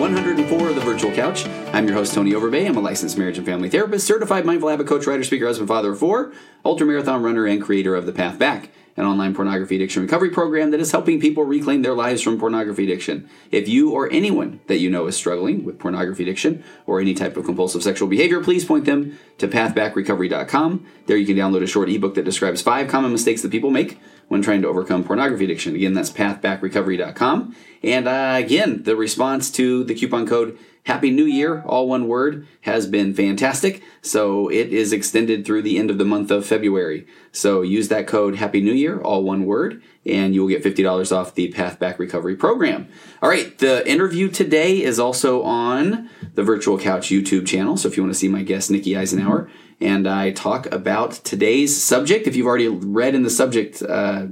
104 of the Virtual Couch. I'm your host, Tony Overbay. I'm a licensed marriage and family therapist, certified mindful habit coach, writer, speaker, husband, father of four, ultra marathon runner, and creator of The Path Back an online pornography addiction recovery program that is helping people reclaim their lives from pornography addiction. If you or anyone that you know is struggling with pornography addiction or any type of compulsive sexual behavior, please point them to pathbackrecovery.com. There you can download a short ebook that describes five common mistakes that people make when trying to overcome pornography addiction. Again, that's pathbackrecovery.com. And uh, again, the response to the coupon code Happy New Year, all one word, has been fantastic. So it is extended through the end of the month of February. So use that code Happy New Year, all one word, and you will get $50 off the Path Back Recovery program. All right, the interview today is also on the Virtual Couch YouTube channel. So if you want to see my guest, Nikki Eisenhauer, and I talk about today's subject, if you've already read in the subject, uh,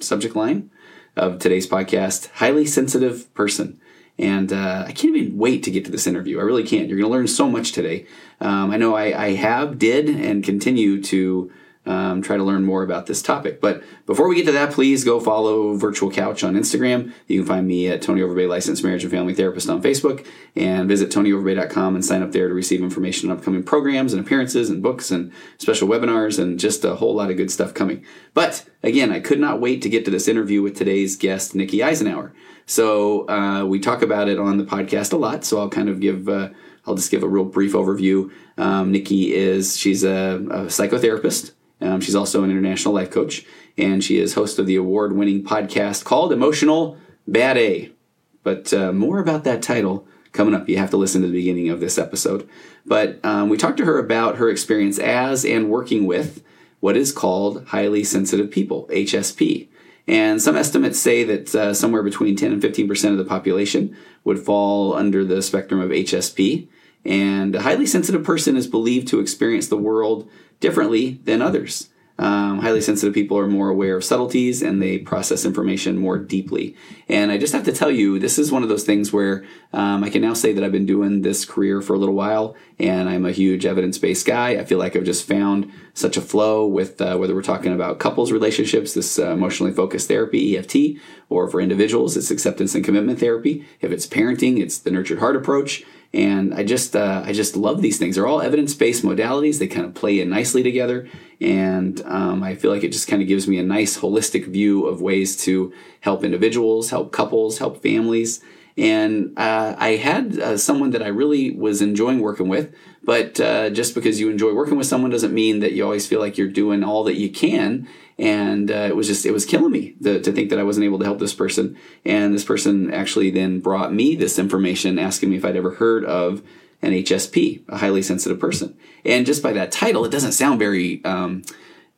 subject line of today's podcast, highly sensitive person. And uh, I can't even wait to get to this interview. I really can't. You're going to learn so much today. Um, I know I, I, have, did, and continue to um, try to learn more about this topic. But before we get to that, please go follow Virtual Couch on Instagram. You can find me at Tony Overbay, licensed marriage and family therapist on Facebook, and visit tonyoverbay.com and sign up there to receive information on upcoming programs and appearances and books and special webinars and just a whole lot of good stuff coming. But again, I could not wait to get to this interview with today's guest, Nikki Eisenhauer. So uh, we talk about it on the podcast a lot. So I'll kind of give. Uh, I'll just give a real brief overview. Um, Nikki is she's a, a psychotherapist. Um, she's also an international life coach, and she is host of the award-winning podcast called Emotional Bad A. But uh, more about that title coming up. You have to listen to the beginning of this episode. But um, we talked to her about her experience as and working with what is called highly sensitive people, HSP. And some estimates say that uh, somewhere between 10 and 15% of the population would fall under the spectrum of HSP. And a highly sensitive person is believed to experience the world differently than others. Um, highly sensitive people are more aware of subtleties and they process information more deeply. And I just have to tell you, this is one of those things where um, I can now say that I've been doing this career for a little while and I'm a huge evidence based guy. I feel like I've just found such a flow with uh, whether we're talking about couples relationships, this uh, emotionally focused therapy, EFT, or for individuals, it's acceptance and commitment therapy. If it's parenting, it's the nurtured heart approach and I just uh, I just love these things. They're all evidence based modalities. They kind of play in nicely together, and um, I feel like it just kind of gives me a nice holistic view of ways to help individuals, help couples, help families. And uh, I had uh, someone that I really was enjoying working with, but uh, just because you enjoy working with someone doesn't mean that you always feel like you're doing all that you can and uh, it was just it was killing me to, to, think that I wasn't able to help this person. And this person actually then brought me this information, asking me if I'd ever heard of an HSP, a highly sensitive person. And just by that title, it doesn't sound very um,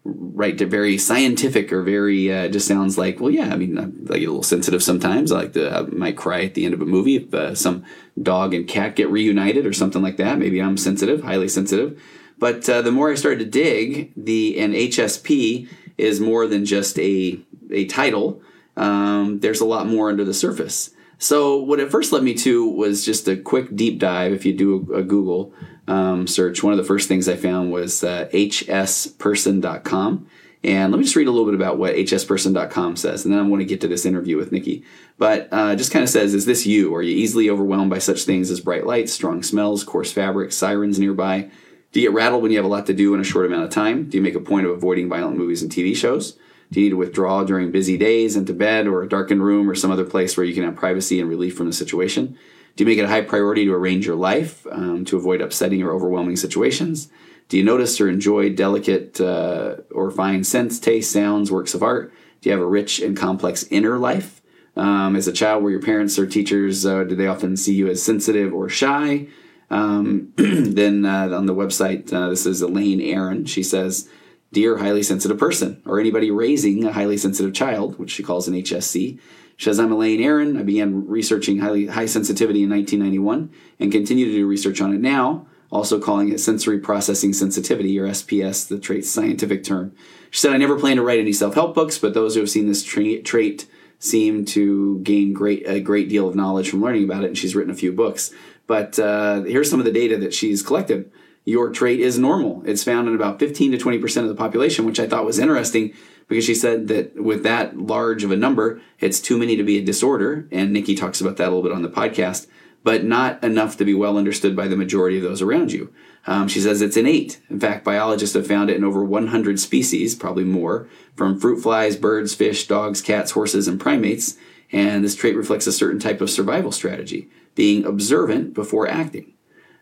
right, to very scientific or very uh, just sounds like well, yeah. I mean, I, I get a little sensitive sometimes. I like to I might cry at the end of a movie if uh, some dog and cat get reunited or something like that. Maybe I'm sensitive, highly sensitive. But uh, the more I started to dig, the an HSP is more than just a a title. Um, there's a lot more under the surface. So what it first led me to was just a quick deep dive. If you do a, a Google um, search, one of the first things I found was uh, hsperson.com. And let me just read a little bit about what hsperson.com says, and then I want to get to this interview with Nikki. But uh, just kind of says, is this you? Are you easily overwhelmed by such things as bright lights, strong smells, coarse fabrics, sirens nearby? Do you get rattled when you have a lot to do in a short amount of time? Do you make a point of avoiding violent movies and TV shows? Do you need to withdraw during busy days into bed or a darkened room or some other place where you can have privacy and relief from the situation? Do you make it a high priority to arrange your life um, to avoid upsetting or overwhelming situations? Do you notice or enjoy delicate uh, or fine scents, tastes, sounds, works of art? Do you have a rich and complex inner life? Um, as a child, were your parents or teachers, uh, did they often see you as sensitive or shy? Um, then uh, on the website, uh, this is Elaine Aron. She says, Dear highly sensitive person, or anybody raising a highly sensitive child, which she calls an HSC. She says, I'm Elaine Aron. I began researching highly, high sensitivity in 1991 and continue to do research on it now, also calling it sensory processing sensitivity, or SPS, the trait's scientific term. She said, I never plan to write any self help books, but those who have seen this tra- trait seem to gain great a great deal of knowledge from learning about it, and she's written a few books. But uh, here's some of the data that she's collected. Your trait is normal. It's found in about 15 to 20% of the population, which I thought was interesting because she said that with that large of a number, it's too many to be a disorder. And Nikki talks about that a little bit on the podcast. But not enough to be well understood by the majority of those around you. Um, she says it's innate. In fact, biologists have found it in over 100 species, probably more, from fruit flies, birds, fish, dogs, cats, horses, and primates. And this trait reflects a certain type of survival strategy, being observant before acting.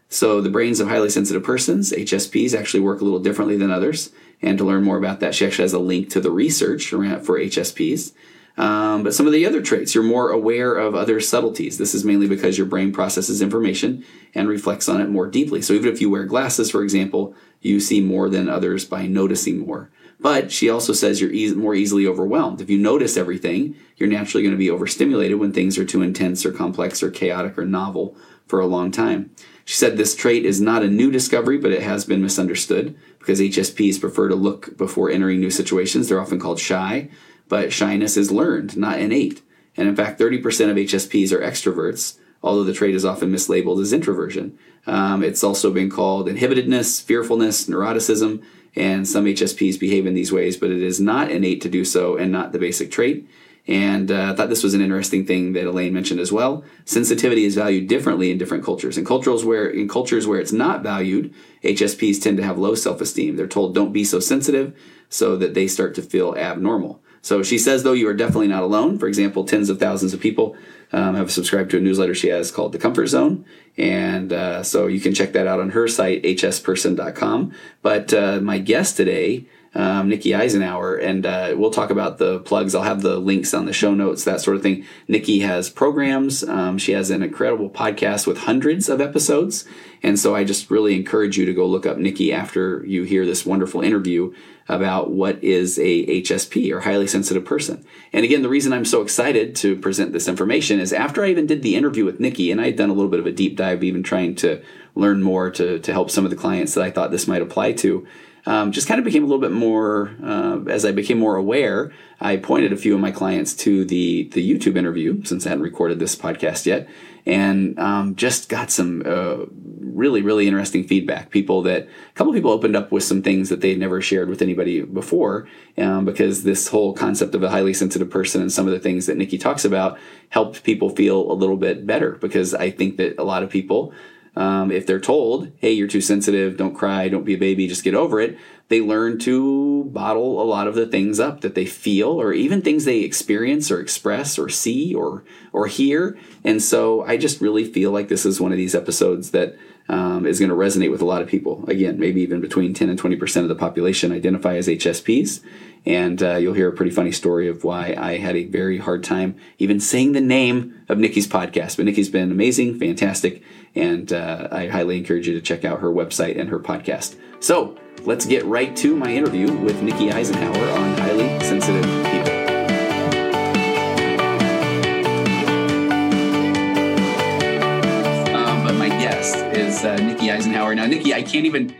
So, the brains of highly sensitive persons, HSPs, actually work a little differently than others. And to learn more about that, she actually has a link to the research for HSPs. Um, but some of the other traits, you're more aware of other subtleties. This is mainly because your brain processes information and reflects on it more deeply. So even if you wear glasses, for example, you see more than others by noticing more. But she also says you're e- more easily overwhelmed. If you notice everything, you're naturally going to be overstimulated when things are too intense or complex or chaotic or novel for a long time. She said this trait is not a new discovery, but it has been misunderstood because HSPs prefer to look before entering new situations. They're often called shy but shyness is learned, not innate. And in fact, 30% of HSPs are extroverts, although the trait is often mislabeled as introversion. Um, it's also been called inhibitedness, fearfulness, neuroticism, and some HSPs behave in these ways, but it is not innate to do so and not the basic trait. And uh, I thought this was an interesting thing that Elaine mentioned as well. Sensitivity is valued differently in different cultures. In cultures where in cultures where it's not valued, HSPs tend to have low self-esteem. They're told don't be so sensitive, so that they start to feel abnormal. So she says, though, you are definitely not alone. For example, tens of thousands of people um, have subscribed to a newsletter she has called The Comfort Zone. And uh, so you can check that out on her site, hsperson.com. But uh, my guest today, um, Nikki Eisenhauer, and uh, we'll talk about the plugs. I'll have the links on the show notes, that sort of thing. Nikki has programs. Um, she has an incredible podcast with hundreds of episodes. And so I just really encourage you to go look up Nikki after you hear this wonderful interview about what is a HSP or highly sensitive person. And again, the reason I'm so excited to present this information is after I even did the interview with Nikki, and I had done a little bit of a deep dive, even trying to learn more to, to help some of the clients that I thought this might apply to. Um, just kind of became a little bit more uh, as I became more aware. I pointed a few of my clients to the the YouTube interview since I hadn't recorded this podcast yet, and um, just got some uh, really really interesting feedback. People that a couple people opened up with some things that they'd never shared with anybody before, um, because this whole concept of a highly sensitive person and some of the things that Nikki talks about helped people feel a little bit better. Because I think that a lot of people. Um, if they're told, hey, you're too sensitive, don't cry, don't be a baby, just get over it, they learn to bottle a lot of the things up that they feel or even things they experience or express or see or or hear. And so i just really feel like this is one of these episodes that um, is going to resonate with a lot of people. Again maybe even between 10 and 20% of the population identify as hsps and uh, you'll hear a pretty funny story of why i had a very hard time even saying the name of nikki's podcast but nikki's been amazing fantastic and uh, i highly encourage you to check out her website and her podcast so let's get right to my interview with Nikki Eisenhauer on highly sensitive people. Um, but my guest is uh, Nikki Eisenhauer. Now, Nikki, I can't even.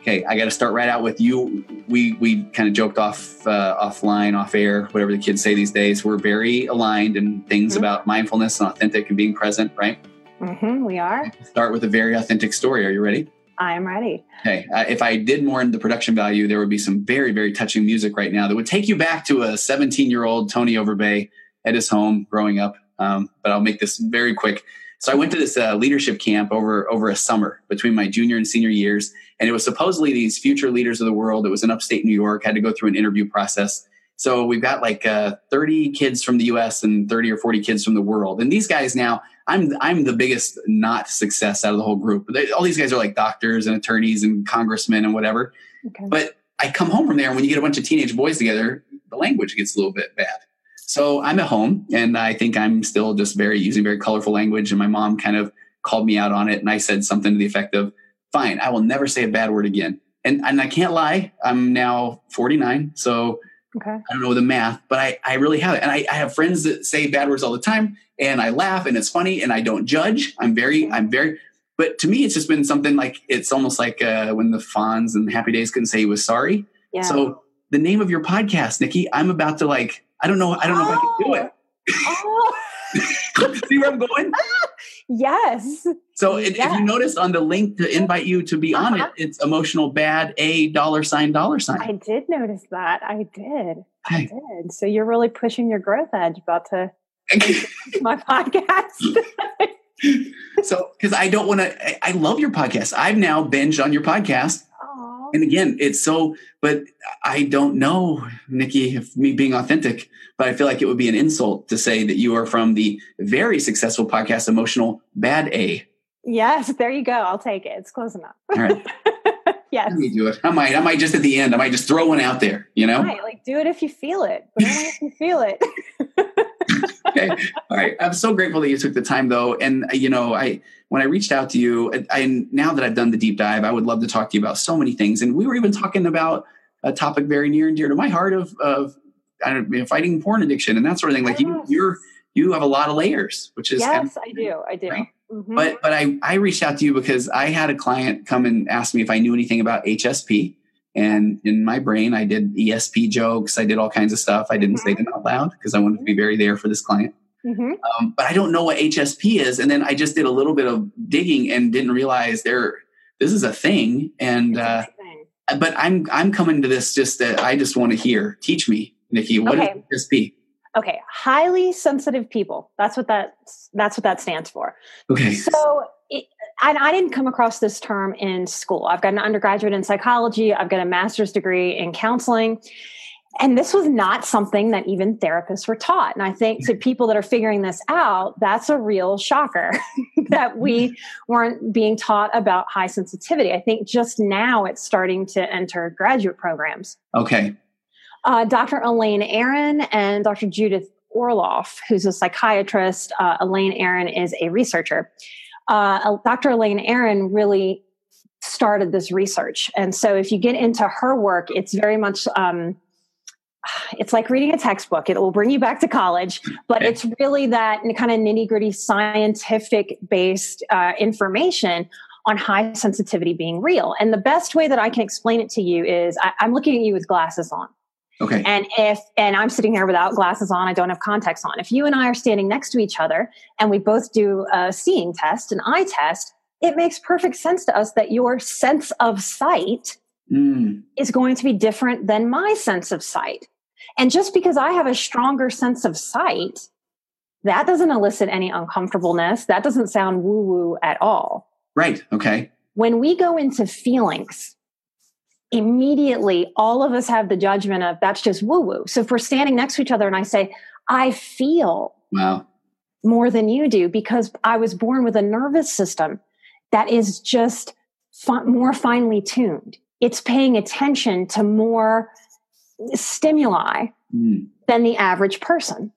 Okay, I got to start right out with you. We we kind of joked off uh, offline, off air, whatever the kids say these days. We're very aligned in things mm-hmm. about mindfulness and authentic and being present, right? Mm-hmm, we are. Start with a very authentic story. Are you ready? I'm ready. Okay. Uh, if I did more in the production value, there would be some very, very touching music right now that would take you back to a 17 year old Tony Overbay at his home growing up. Um, but I'll make this very quick. So I went to this uh, leadership camp over over a summer between my junior and senior years, and it was supposedly these future leaders of the world. It was in upstate New York. Had to go through an interview process. So we've got like uh, 30 kids from the U.S. and 30 or 40 kids from the world, and these guys now I'm I'm the biggest not success out of the whole group. They, all these guys are like doctors and attorneys and congressmen and whatever. Okay. But I come home from there, and when you get a bunch of teenage boys together, the language gets a little bit bad. So I'm at home, and I think I'm still just very using very colorful language. And my mom kind of called me out on it, and I said something to the effect of, "Fine, I will never say a bad word again." And and I can't lie. I'm now 49, so Okay. I don't know the math, but I, I really have it. And I, I have friends that say bad words all the time and I laugh and it's funny and I don't judge. I'm very, I'm very, but to me, it's just been something like, it's almost like uh, when the Fonz and Happy Days couldn't say he was sorry. Yeah. So the name of your podcast, Nikki, I'm about to like, I don't know, I don't know oh. if I can do it. Oh. See where I'm going? Yes. So yes. if you notice on the link to invite you to be on uh-huh. it, it's emotional bad a dollar sign dollar sign. I did notice that. I did. I did. So you're really pushing your growth edge about to my podcast. so, because I don't want to, I, I, love your podcast. I've now binged on your podcast. And again, it's so, but I don't know, Nikki, if me being authentic, but I feel like it would be an insult to say that you are from the very successful podcast, Emotional Bad A. Yes, there you go. I'll take it. It's close enough. All right. yes. Let me do it. I might, I might just at the end, I might just throw one out there, you know? Right. Like do it if you feel it, but only if you feel it. okay. All right. I'm so grateful that you took the time though. And uh, you know, I, when I reached out to you, and, I now that I've done the deep dive, I would love to talk to you about so many things. And we were even talking about a topic very near and dear to my heart of, of I don't know, fighting porn addiction and that sort of thing. Like yes. you, you're, you have a lot of layers, which is yes, I do. I do. Right? Mm-hmm. But but I I reached out to you because I had a client come and ask me if I knew anything about HSP, and in my brain I did ESP jokes, I did all kinds of stuff. I didn't mm-hmm. say them out loud because I wanted to be very there for this client. Mm-hmm. Um, but I don't know what HSP is, and then I just did a little bit of digging and didn't realize there this is a thing. And uh, but I'm I'm coming to this just that I just want to hear. Teach me, Nikki. What okay. is HSP? Okay, highly sensitive people. That's what that that's what that stands for. Okay. So it, I, I didn't come across this term in school. I've got an undergraduate in psychology. I've got a master's degree in counseling. And this was not something that even therapists were taught. And I think to people that are figuring this out, that's a real shocker that we weren't being taught about high sensitivity. I think just now it's starting to enter graduate programs. Okay uh, Dr. Elaine Aron and Dr. Judith Orloff, who's a psychiatrist. Uh, Elaine Aron is a researcher. Uh, Dr. Elaine Aron really started this research. And so if you get into her work, it's very much, um, it's like reading a textbook. It will bring you back to college, but it's really that kind of nitty gritty scientific based uh, information on high sensitivity being real. And the best way that I can explain it to you is I, I'm looking at you with glasses on. Okay. And if, and I'm sitting here without glasses on, I don't have contacts on. If you and I are standing next to each other and we both do a seeing test, an eye test, it makes perfect sense to us that your sense of sight mm. is going to be different than my sense of sight. And just because I have a stronger sense of sight, that doesn't elicit any uncomfortableness. That doesn't sound woo woo at all. Right. Okay. When we go into feelings, immediately all of us have the judgment of that's just woo woo. So if we're standing next to each other and I say, I feel wow. more than you do because I was born with a nervous system that is just fi- more finely tuned. It's paying attention to more stimuli mm. than the average person.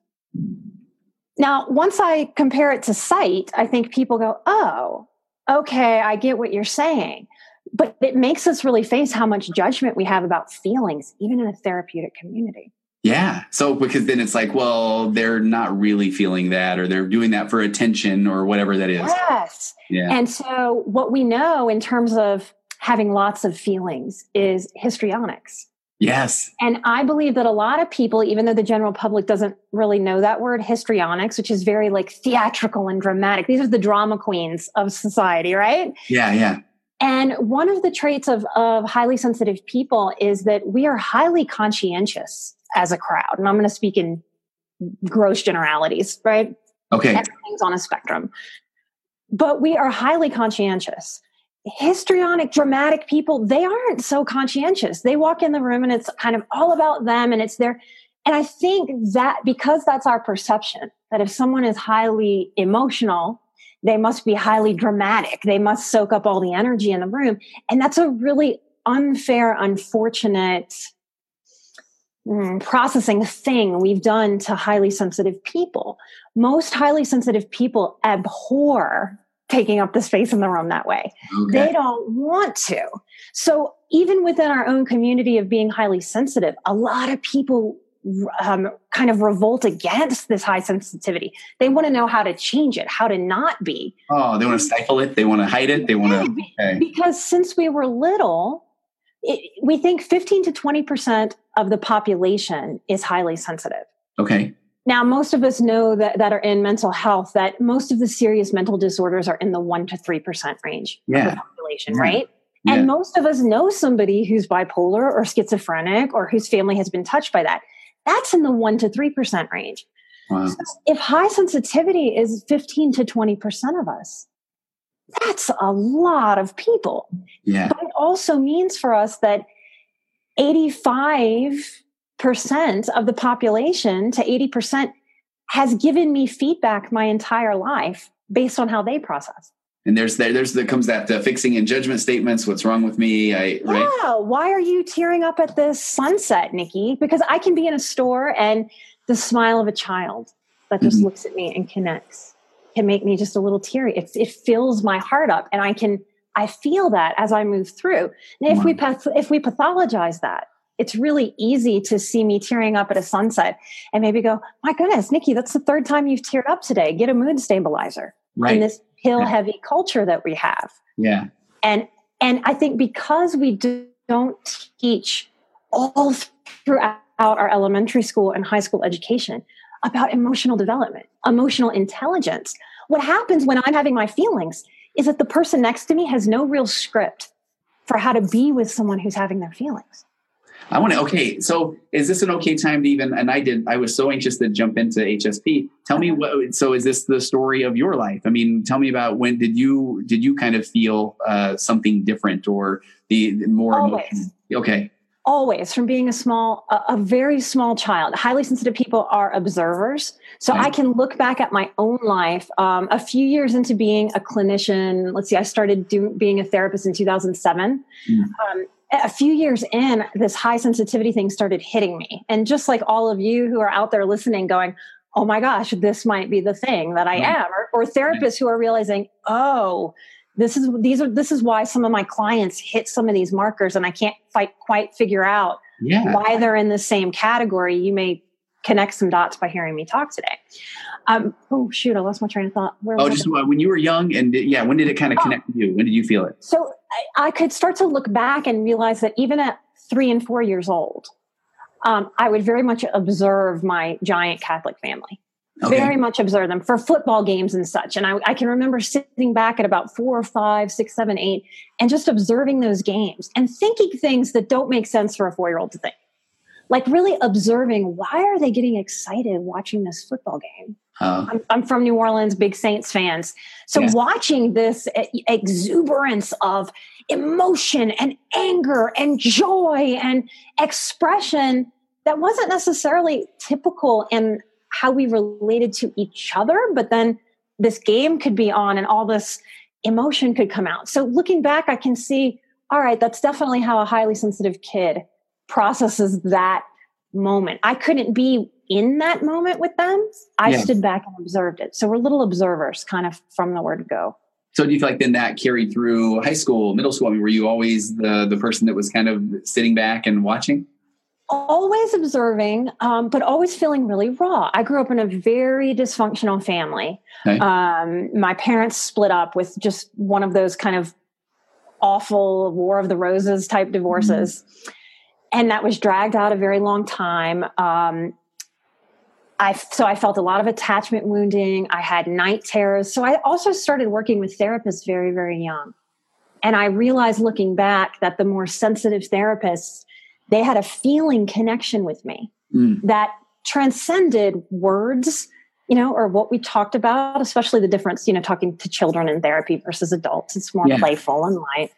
Now, once I compare it to sight, I think people go, oh, okay, I get what you're saying but it makes us really face how much judgment we have about feelings, even in a therapeutic community. Yeah. So because then it's like, well, they're not really feeling that, or they're doing that for attention, or whatever that is. Yes. Yeah. And so what we know in terms of having lots of feelings is histrionics. Yes. And I believe that a lot of people, even though the general public doesn't really know that word, histrionics, which is very like theatrical and dramatic. These are the drama queens of society, right? Yeah, yeah. And one of the traits of, of highly sensitive people is that we are highly conscientious as a crowd. And I'm going to speak in gross generalities, right? Okay. Everything's on a spectrum. But we are highly conscientious. Histrionic, dramatic people, they aren't so conscientious. They walk in the room and it's kind of all about them and it's their. And I think that because that's our perception, that if someone is highly emotional, they must be highly dramatic. They must soak up all the energy in the room. And that's a really unfair, unfortunate mm, processing thing we've done to highly sensitive people. Most highly sensitive people abhor taking up the space in the room that way. Okay. They don't want to. So even within our own community of being highly sensitive, a lot of people um, kind of revolt against this high sensitivity. They want to know how to change it, how to not be. Oh, they want to stifle it. They want to hide it. They want to. Okay. Because since we were little, it, we think 15 to 20% of the population is highly sensitive. Okay. Now, most of us know that, that are in mental health that most of the serious mental disorders are in the 1% to 3% range yeah. of the population, yeah. right? Yeah. And most of us know somebody who's bipolar or schizophrenic or whose family has been touched by that. That's in the 1% to 3% range. Wow. So if high sensitivity is 15 to 20% of us, that's a lot of people. Yeah. But it also means for us that 85% of the population to 80% has given me feedback my entire life based on how they process. And there's there, there's there comes that uh, fixing and judgment statements. What's wrong with me? I right? yeah. Why are you tearing up at this sunset, Nikki? Because I can be in a store and the smile of a child that just mm-hmm. looks at me and connects can make me just a little teary. It, it fills my heart up, and I can I feel that as I move through. And if wow. we path, if we pathologize that, it's really easy to see me tearing up at a sunset and maybe go, my goodness, Nikki, that's the third time you've teared up today. Get a mood stabilizer. Right. In this pill heavy culture that we have. Yeah. And and I think because we do, don't teach all throughout our elementary school and high school education about emotional development, emotional intelligence. What happens when I'm having my feelings is that the person next to me has no real script for how to be with someone who's having their feelings. I want to. Okay, so is this an okay time to even? And I did. I was so anxious to jump into HSP. Tell me what. So is this the story of your life? I mean, tell me about when did you did you kind of feel uh, something different or the, the more Always. Emotion? Okay. Always from being a small, a, a, very small child. Highly sensitive people are observers, so I can look back at my own life. Um, a few years into being a clinician, let's see, I started doing, being a therapist in 2007. Mm. Um, a few years in, this high sensitivity thing started hitting me. And just like all of you who are out there listening, going, oh my gosh, this might be the thing that I am, or, or therapists who are realizing, oh, this is these are this is why some of my clients hit some of these markers and I can't fight, quite figure out yeah. why they're in the same category. You may connect some dots by hearing me talk today. Um, oh shoot, I lost my train of thought. Where oh, just when you were young, and yeah, when did it kind of oh. connect with you? When did you feel it? So I, I, could start to look back and realize that even at three and four years old, um, I would very much observe my giant Catholic family. Okay. Very much observe them for football games and such. And I, I can remember sitting back at about four, five, six, seven, eight, and just observing those games and thinking things that don't make sense for a four year old to think like really observing why are they getting excited watching this football game? Uh, I'm, I'm, from new orleans big saints fans. So yeah. watching this exuberance of emotion and anger and joy and expression that wasn't necessarily typical in how we related to each other but then this game could be on and all this emotion could come out. So looking back i can see all right that's definitely how a highly sensitive kid processes that moment. I couldn't be in that moment with them. I yeah. stood back and observed it. So we're little observers kind of from the word go. So do you feel like then that carried through high school, middle school? I mean, were you always the the person that was kind of sitting back and watching? Always observing, um, but always feeling really raw. I grew up in a very dysfunctional family. Okay. Um, my parents split up with just one of those kind of awful War of the Roses type divorces. Mm-hmm and that was dragged out a very long time. Um, I so I felt a lot of attachment wounding. I had night terrors. So I also started working with therapists very, very young. And I realized looking back that the more sensitive therapists, they had a feeling connection with me mm. that transcended words, you know, or what we talked about, especially the difference, you know, talking to children in therapy versus adults. It's more yeah. playful and light.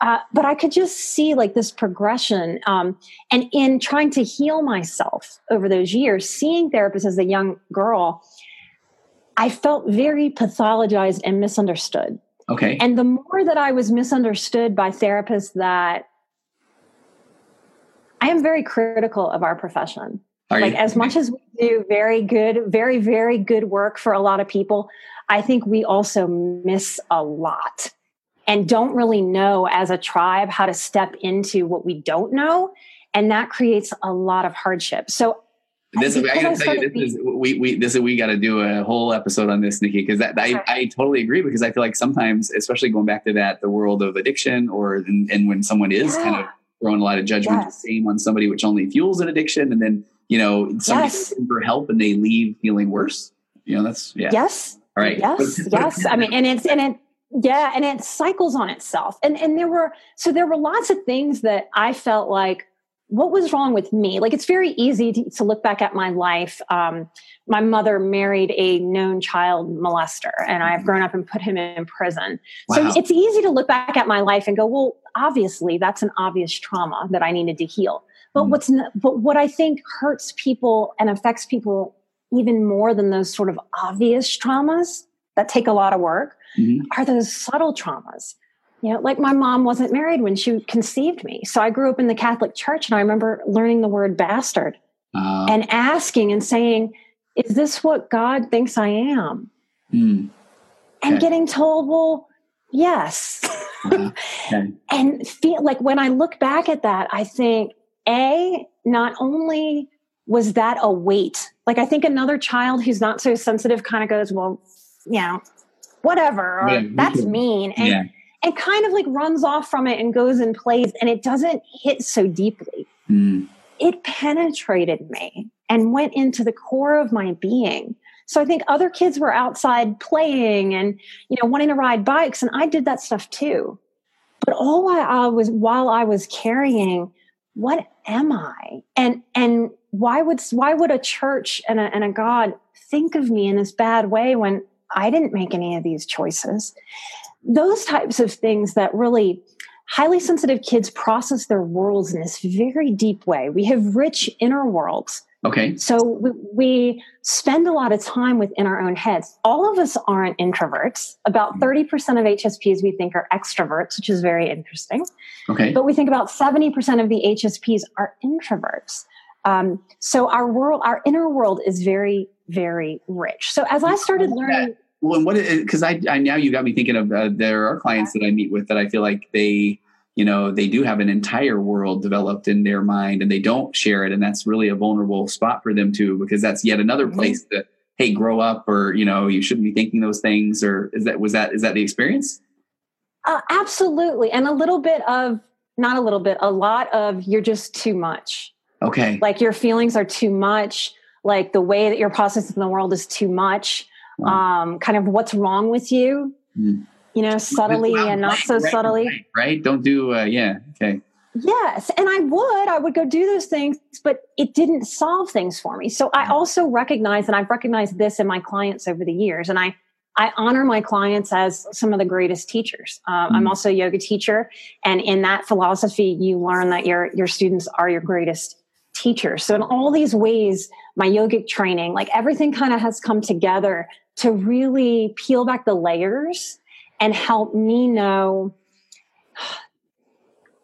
Uh, but I could just see like this progression. Um, and in trying to heal myself over those years, seeing therapists as a young girl, I felt very pathologized and misunderstood. Okay. And the more that I was misunderstood by therapists that I am very critical of our profession. Are like you? as much as we do very good, very, very good work for a lot of people, I think we also miss a lot and don't really know as a tribe how to step into what we don't know. And that creates a lot of hardship. So this I, I gotta tell you, this is we we this is we got to do a whole episode on this, Nikki, because that I, I totally agree because I feel like sometimes, especially going back to that, the world of addiction, or and, and when someone is yeah. kind of throwing a lot of judgment yes. same on somebody, which only fuels an addiction, and then you know somebody yes. for help and they leave feeling worse. You know, that's yeah. Yes. All right. Yes. Yes. I mean, and it's and it yeah, and it cycles on itself. And and there were so there were lots of things that I felt like what was wrong with me? Like it's very easy to, to look back at my life. Um, my mother married a known child molester, and I've mm-hmm. grown up and put him in prison. Wow. So it's easy to look back at my life and go, well, obviously that's an obvious trauma that I needed to heal. But mm. what's not, but what I think hurts people and affects people even more than those sort of obvious traumas that take a lot of work mm-hmm. are those subtle traumas you know, like my mom wasn't married when she conceived me. So I grew up in the Catholic Church and I remember learning the word bastard uh, and asking and saying, Is this what God thinks I am? Hmm. And getting told, Well, yes. Uh, okay. and feel like when I look back at that, I think, A, not only was that a weight, like I think another child who's not so sensitive kind of goes, Well, you know, whatever, or yeah, that's mean. And yeah. and kind of like runs off from it and goes and plays and it doesn't hit so deeply. Mm. it penetrated me and went into the core of my being. So i think other kids were outside playing and you know wanting to ride bikes and i did that stuff too. But all while i was while i was carrying what am i? And and why would why would a church and a, and a god think of me in this bad way when i didn't make any of these choices those types of things that really highly sensitive kids process their worlds in this very deep way. We have rich inner worlds. Okay. So we, we, spend a lot of time within our own heads. All of us aren't introverts. About 30% mm. of HSPs we think are extroverts, which is very interesting. Okay. But we think about 70% of the HSPs are introverts. Um, so our world, our inner world is very, very rich. So as I started learning well, and what because I, I now you got me thinking of uh, there are clients that I meet with that I feel like they you know they do have an entire world developed in their mind and they don't share it. And that's really a vulnerable spot for them too because that's yet another mm-hmm. place to hey grow up or you know you shouldn't be thinking those things. Or is that was that is that the experience? Uh, absolutely. And a little bit of not a little bit a lot of you're just too much. Okay. Like your feelings are too much like the way that you're processing the world is too much um, kind of what's wrong with you, mm. you know, subtly and not right, so right, subtly. Right, right, Don't do, uh, yeah, okay. Yes. And I would, I would go do those things, but it didn't solve things for me. So I mm. also recognize, and I've recognized this in my clients over the years, and I, I honor my clients as some of the greatest teachers. Um, mm I'm also a yoga teacher, and in that philosophy, you learn that your your students are your greatest teachers. So in all these ways, my yogic training, like everything, kind of has come together to really peel back the layers and help me know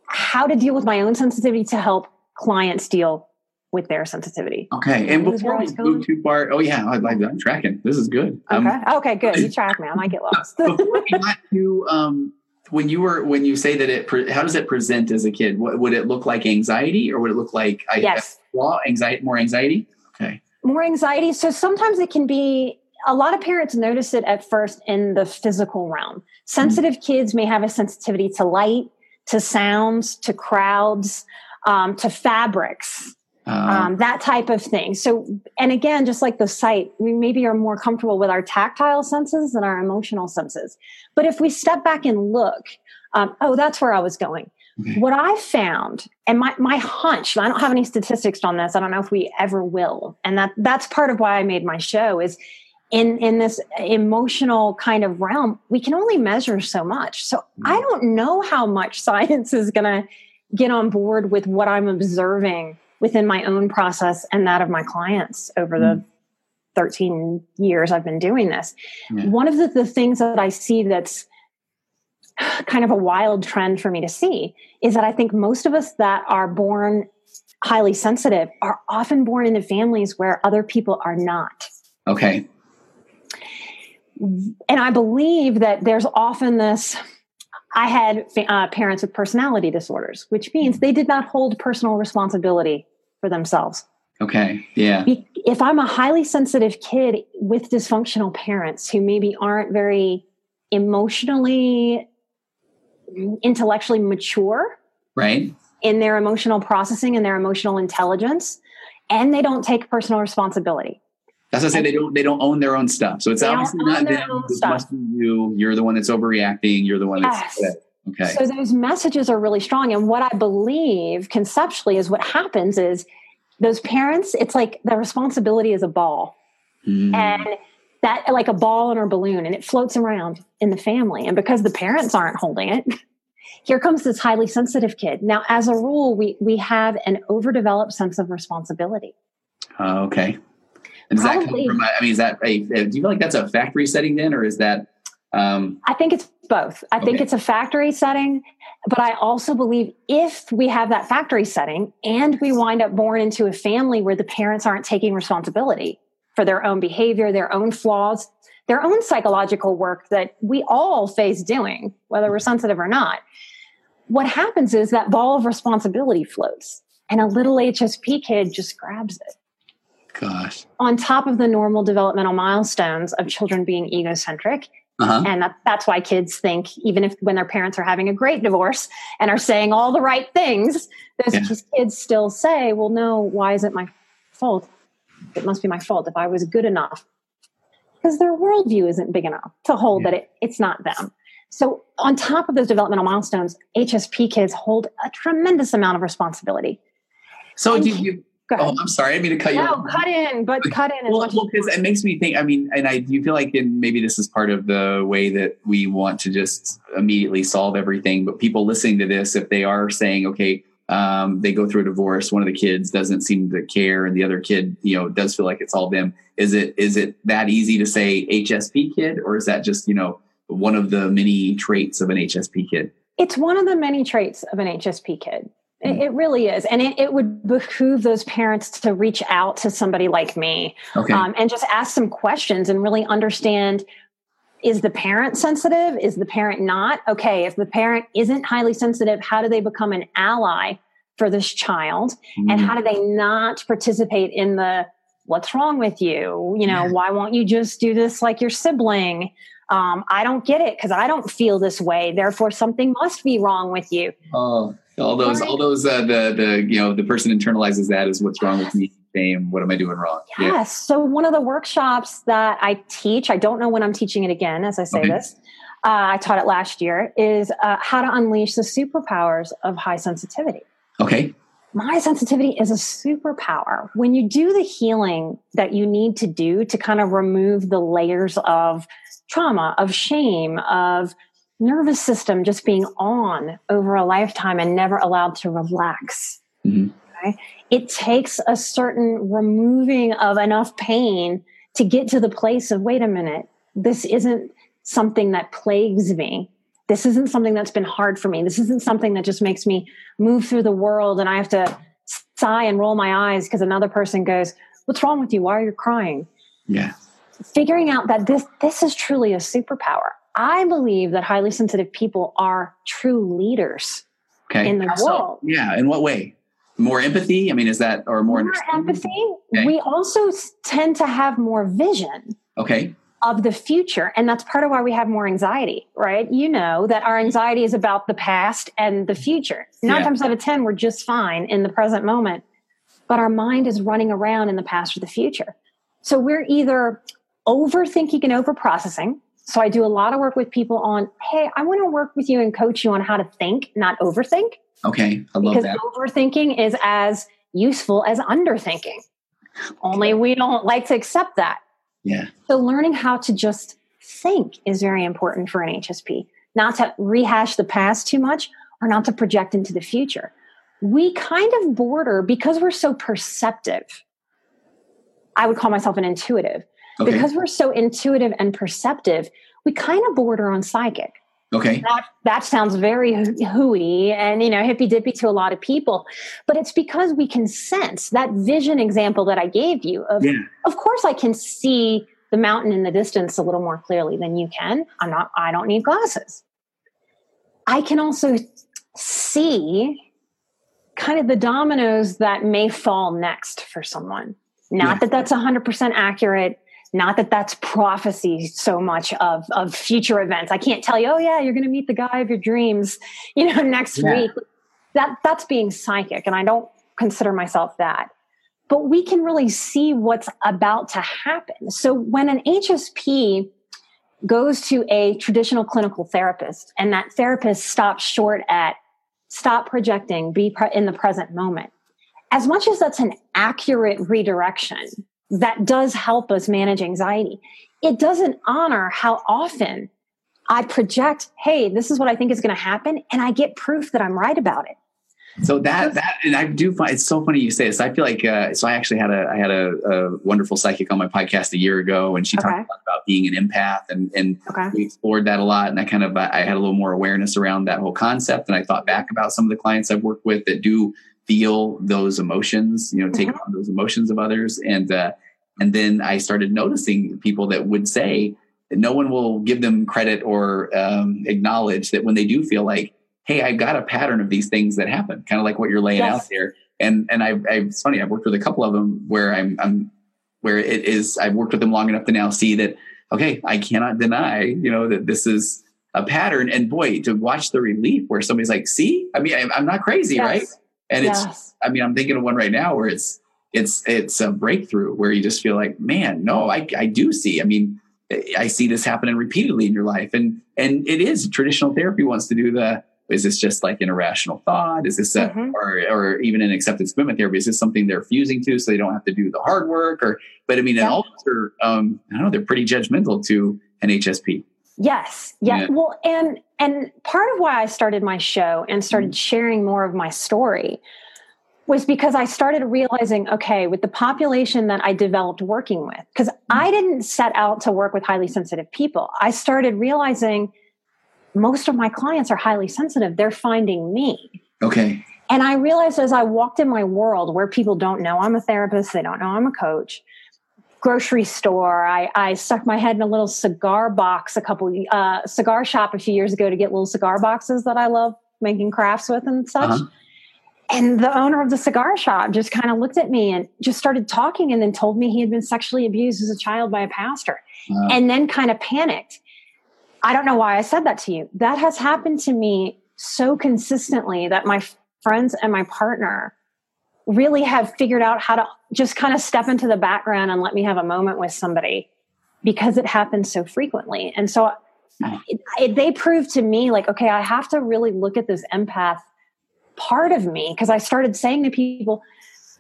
how to deal with my own sensitivity to help clients deal with their sensitivity. Okay. And before we move too far, oh yeah, I, am tracking. This is good. Um, okay. Um, okay. Good. You track me. I might get lost. before we got to, um, when you were when you say that it how does it present as a kid what, would it look like anxiety or would it look like yes. I, anxiety more anxiety okay more anxiety so sometimes it can be a lot of parents notice it at first in the physical realm. Sensitive mm-hmm. kids may have a sensitivity to light, to sounds, to crowds, um, to fabrics, um, that type of thing. So, and again, just like the sight, we maybe are more comfortable with our tactile senses than our emotional senses. But if we step back and look, um, oh, that's where I was going. Okay. What I found, and my, my hunch, I don't have any statistics on this. I don't know if we ever will. And that that's part of why I made my show is in in this emotional kind of realm we can only measure so much so i mm. don't know how much science is going to get on board with what i'm observing within my own process and that of my clients over mm. the 13 years i've been doing this yeah. one of the, the things that i see that's kind of a wild trend for me to see is that i think most of us that are born highly sensitive are often born into families where other people are not okay and I believe that there's often this. I had uh, parents with personality disorders, which means they did not hold personal responsibility for themselves. Okay. Yeah. If I'm a highly sensitive kid with dysfunctional parents who maybe aren't very emotionally, intellectually mature, right, in their emotional processing and their emotional intelligence, and they don't take personal responsibility. That's what I say. They don't. They don't own their own stuff. So it's obviously not them. This must be you. You're the one that's overreacting. You're the one that's. Yes. Okay. So those messages are really strong. And what I believe conceptually is what happens is those parents, it's like the responsibility is a ball. Mm. And that like a ball in a balloon and it floats around in the family. And because the parents aren't holding it, here comes this highly sensitive kid. Now, as a rule, we we have an overdeveloped sense of responsibility. Uh, okay. And does Probably, that come from? I mean, is that a? Do you feel like that's a factory setting then, or is that? Um, I think it's both. I okay. think it's a factory setting, but I also believe if we have that factory setting and we wind up born into a family where the parents aren't taking responsibility for their own behavior, their own flaws, their own psychological work that we all face doing, whether we're sensitive or not. What happens is that ball of responsibility floats and a little HSP kid just grabs it. Gosh. On top of the normal developmental milestones of children being egocentric. Uh-huh. And that, that's why kids think, even if when their parents are having a great divorce and are saying all the right things, those yeah. kids still say, Well, no, why is it my fault? It must be my fault if I was good enough. Because their worldview isn't big enough to hold yeah. that it, it's not them. So, on top of those developmental milestones, HSP kids hold a tremendous amount of responsibility. So, do you, Oh, I'm sorry. I mean to cut no, you off. cut in, but cut in. well, because well, it makes me think. I mean, and I do feel like in, maybe this is part of the way that we want to just immediately solve everything. But people listening to this, if they are saying, okay, um, they go through a divorce, one of the kids doesn't seem to care, and the other kid, you know, does feel like it's all them. Is it is it that easy to say HSP kid, or is that just you know one of the many traits of an HSP kid? It's one of the many traits of an HSP kid. It, it really is. And it, it, would behoove those parents to reach out to somebody like me okay. um, and just ask some questions and really understand is the parent sensitive? Is the parent not? Okay, if the parent isn't highly sensitive, how do they become an ally for this child? Mm. And how do they not participate in the what's wrong with you? You know, yeah. why won't you just do this like your sibling? Um, I don't get it because I don't feel this way. Therefore, something must be wrong with you. Oh, all those all those uh, the the you know the person internalizes that as what's wrong with me shame what am i doing wrong? Yes. Yeah. so one of the workshops that i teach i don't know when i'm teaching it again as i say okay. this uh, i taught it last year is uh, how to unleash the superpowers of high sensitivity. Okay. My sensitivity is a superpower. When you do the healing that you need to do to kind of remove the layers of trauma of shame of nervous system just being on over a lifetime and never allowed to relax. Mm-hmm. Okay? It takes a certain removing of enough pain to get to the place of, wait a minute, this isn't something that plagues me. This isn't something that's been hard for me. This isn't something that just makes me move through the world and I have to sigh and roll my eyes because another person goes, What's wrong with you? Why are you crying? Yeah. Figuring out that this this is truly a superpower. I believe that highly sensitive people are true leaders okay. in the How world. So? Yeah. In what way? More empathy? I mean, is that or more, more empathy? Okay. We also tend to have more vision. Okay. Of the future. And that's part of why we have more anxiety, right? You know that our anxiety is about the past and the future. Nine yeah. times out of 10, we're just fine in the present moment, but our mind is running around in the past or the future. So we're either overthinking and overprocessing, so I do a lot of work with people on, hey, I want to work with you and coach you on how to think, not overthink. Okay, I love because that. overthinking is as useful as underthinking. Only we don't like to accept that. Yeah. So learning how to just think is very important for an HSP, not to rehash the past too much or not to project into the future. We kind of border because we're so perceptive. I would call myself an intuitive. Okay. Because we're so intuitive and perceptive, we kind of border on psychic. Okay. That, that sounds very hooey and, you know, hippy dippy to a lot of people. But it's because we can sense that vision example that I gave you of, yeah. of course, I can see the mountain in the distance a little more clearly than you can. I'm not, I don't need glasses. I can also see kind of the dominoes that may fall next for someone. Not yeah. that that's 100% accurate not that that's prophecy so much of of future events i can't tell you oh yeah you're going to meet the guy of your dreams you know next yeah. week that that's being psychic and i don't consider myself that but we can really see what's about to happen so when an hsp goes to a traditional clinical therapist, and that therapist stops short at stop projecting, be pre- in the present moment. As much as that's an accurate redirection, that does help us manage anxiety. It doesn't honor how often I project, hey, this is what I think is going to happen, and I get proof that I'm right about it. So that that and I do find it's so funny you say this. I feel like uh, so I actually had a I had a, a, wonderful psychic on my podcast a year ago, and she okay. talked about being an empath, and and okay. we explored that a lot. And I kind of I had a little more awareness around that whole concept, and I thought back about some of the clients I've worked with that do feel those emotions, you know, take mm-hmm. on those emotions of others, and uh, and then I started noticing people that would say no one will give them credit or um, acknowledge that when they do feel like hey, I've got a pattern of these things that happen, kind of like what you're laying yes. out there. And and I, I, it's funny, I've worked with a couple of them where I'm, I'm where it is. I've worked with them long enough to now see that okay, I cannot deny, you know, that this is a pattern. And boy, to watch the relief where somebody's like, see, I mean, I, am not crazy, yes. right? And yes. it's, I mean, I'm thinking of one right now where it's, it's, it's a breakthrough where you just feel like, man, no, I, I do see. I mean, I see this happening repeatedly in your life, and and it is traditional therapy wants to do the is this just like an irrational thought? Is this a, mm-hmm. or, or even an acceptance commitment therapy? Is this something they're fusing to so they don't have to do the hard work? Or, but I mean, yeah. and also, um, I don't know, they're pretty judgmental to an HSP. Yes. Yeah. yeah. Well, and, and part of why I started my show and started mm-hmm. sharing more of my story was because I started realizing, okay, with the population that I developed working with, because mm-hmm. I didn't set out to work with highly sensitive people. I started realizing most of my clients are highly sensitive. They're finding me. Okay. And I realized as I walked in my world where people don't know I'm a therapist, they don't know I'm a coach, grocery store, I, I stuck my head in a little cigar box a couple, uh, cigar shop a few years ago to get little cigar boxes that I love making crafts with and such. Uh-huh. And the owner of the cigar shop just kind of looked at me and just started talking and then told me he had been sexually abused as a child by a pastor and then kind of panicked I don't know why I said that to you. That has happened to me so consistently that my friends and my partner really have figured out how to just kind of step into the background and let me have a moment with somebody because it happens so frequently. And so it, it, they proved to me like, okay, I have to really look at this empath part of me because I started saying to people,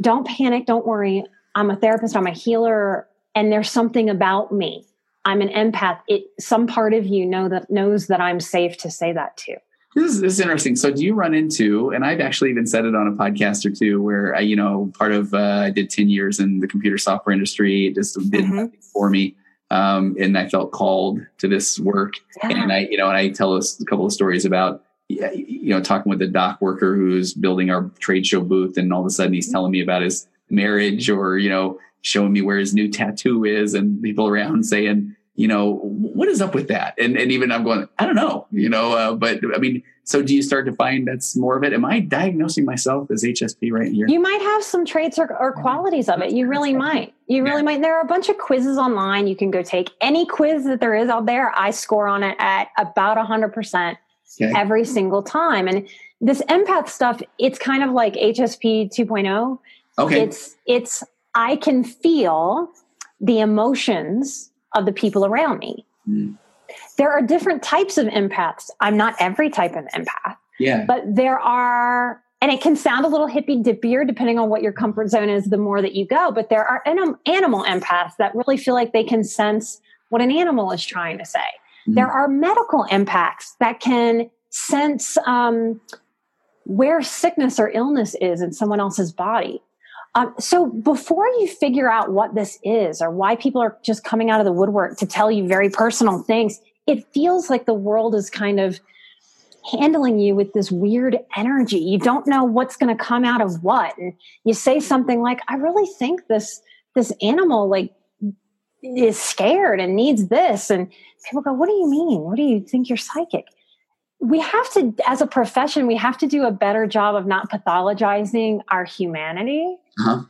don't panic, don't worry. I'm a therapist, I'm a healer, and there's something about me I'm an empath. It some part of you know that knows that I'm safe to say that too. This is, this is interesting. So, do you run into, and I've actually even said it on a podcast or two, where I, you know, part of uh, I did ten years in the computer software industry. It just did mm-hmm. nothing for me, um, and I felt called to this work. Yeah. And I, you know, and I tell us a couple of stories about, you know, talking with a dock worker who's building our trade show booth, and all of a sudden he's telling me about his marriage, or you know, showing me where his new tattoo is and people around saying, you know, what is up with that? And and even I'm going, I don't know, you know, uh, but I mean, so do you start to find that's more of it? Am I diagnosing myself as HSP right here? You might have some traits or, or qualities of it. You really might. You really yeah. might. There are a bunch of quizzes online you can go take. Any quiz that there is out there, I score on it at about 100% okay. every single time. And this empath stuff, it's kind of like HSP 2.0. Okay. It's it's I can feel the emotions of the people around me. Mm. There are different types of empaths. I'm not every type of empath. Yeah. But there are, and it can sound a little hippy dippier depending on what your comfort zone is the more that you go. But there are anim- animal empaths that really feel like they can sense what an animal is trying to say. Mm. There are medical empaths that can sense um, where sickness or illness is in someone else's body. Um, so before you figure out what this is or why people are just coming out of the woodwork to tell you very personal things, it feels like the world is kind of handling you with this weird energy. You don't know what's going to come out of what. And you say something like, I really think this, this animal like is scared and needs this. And people go, what do you mean? What do you think you're psychic? We have to as a profession we have to do a better job of not pathologizing our humanity uh-huh.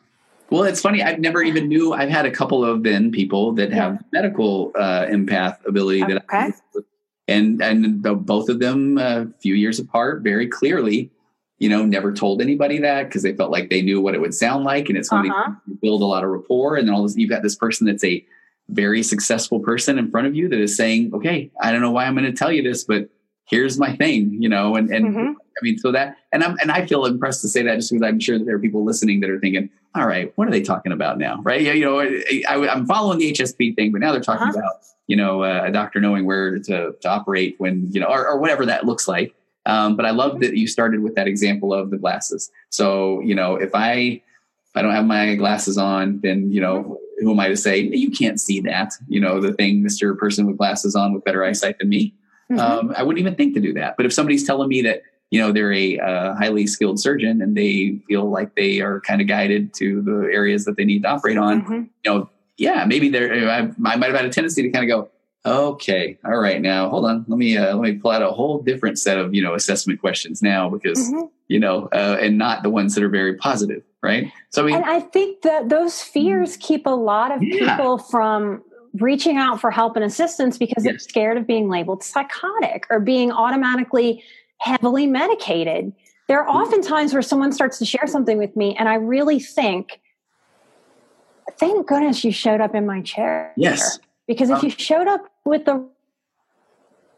well it's funny i've never even knew i've had a couple of then people that have yeah. medical uh, empath ability okay. that I, and and both of them a few years apart very clearly you know never told anybody that because they felt like they knew what it would sound like and it's going uh-huh. to build a lot of rapport and then all this you've got this person that's a very successful person in front of you that is saying, okay, I don't know why I'm going to tell you this, but here's my thing, you know, and, and mm-hmm. I mean, so that, and I'm, and I feel impressed to say that just because I'm sure that there are people listening that are thinking, all right, what are they talking about now? Right. Yeah. You know, I, am following the HSP thing, but now they're talking uh-huh. about, you know, uh, a doctor knowing where to, to operate when, you know, or, or whatever that looks like. Um, but I love that you started with that example of the glasses. So, you know, if I, if I don't have my glasses on, then, you know, who am I to say, you can't see that, you know, the thing, Mr. Person with glasses on with better eyesight than me. Mm-hmm. Um, I wouldn't even think to do that. But if somebody's telling me that, you know, they're a uh, highly skilled surgeon and they feel like they are kind of guided to the areas that they need to operate on, mm-hmm. you know, yeah, maybe they're, I, I might have had a tendency to kind of go, okay, all right, now hold on, let me, uh, let me pull out a whole different set of, you know, assessment questions now because, mm-hmm. you know, uh, and not the ones that are very positive. Right. So, I mean, and I think that those fears mm. keep a lot of yeah. people from reaching out for help and assistance because yes. they're scared of being labeled psychotic or being automatically heavily medicated. There are mm-hmm. often times where someone starts to share something with me, and I really think, thank goodness you showed up in my chair. Yes. Because if um, you showed up with the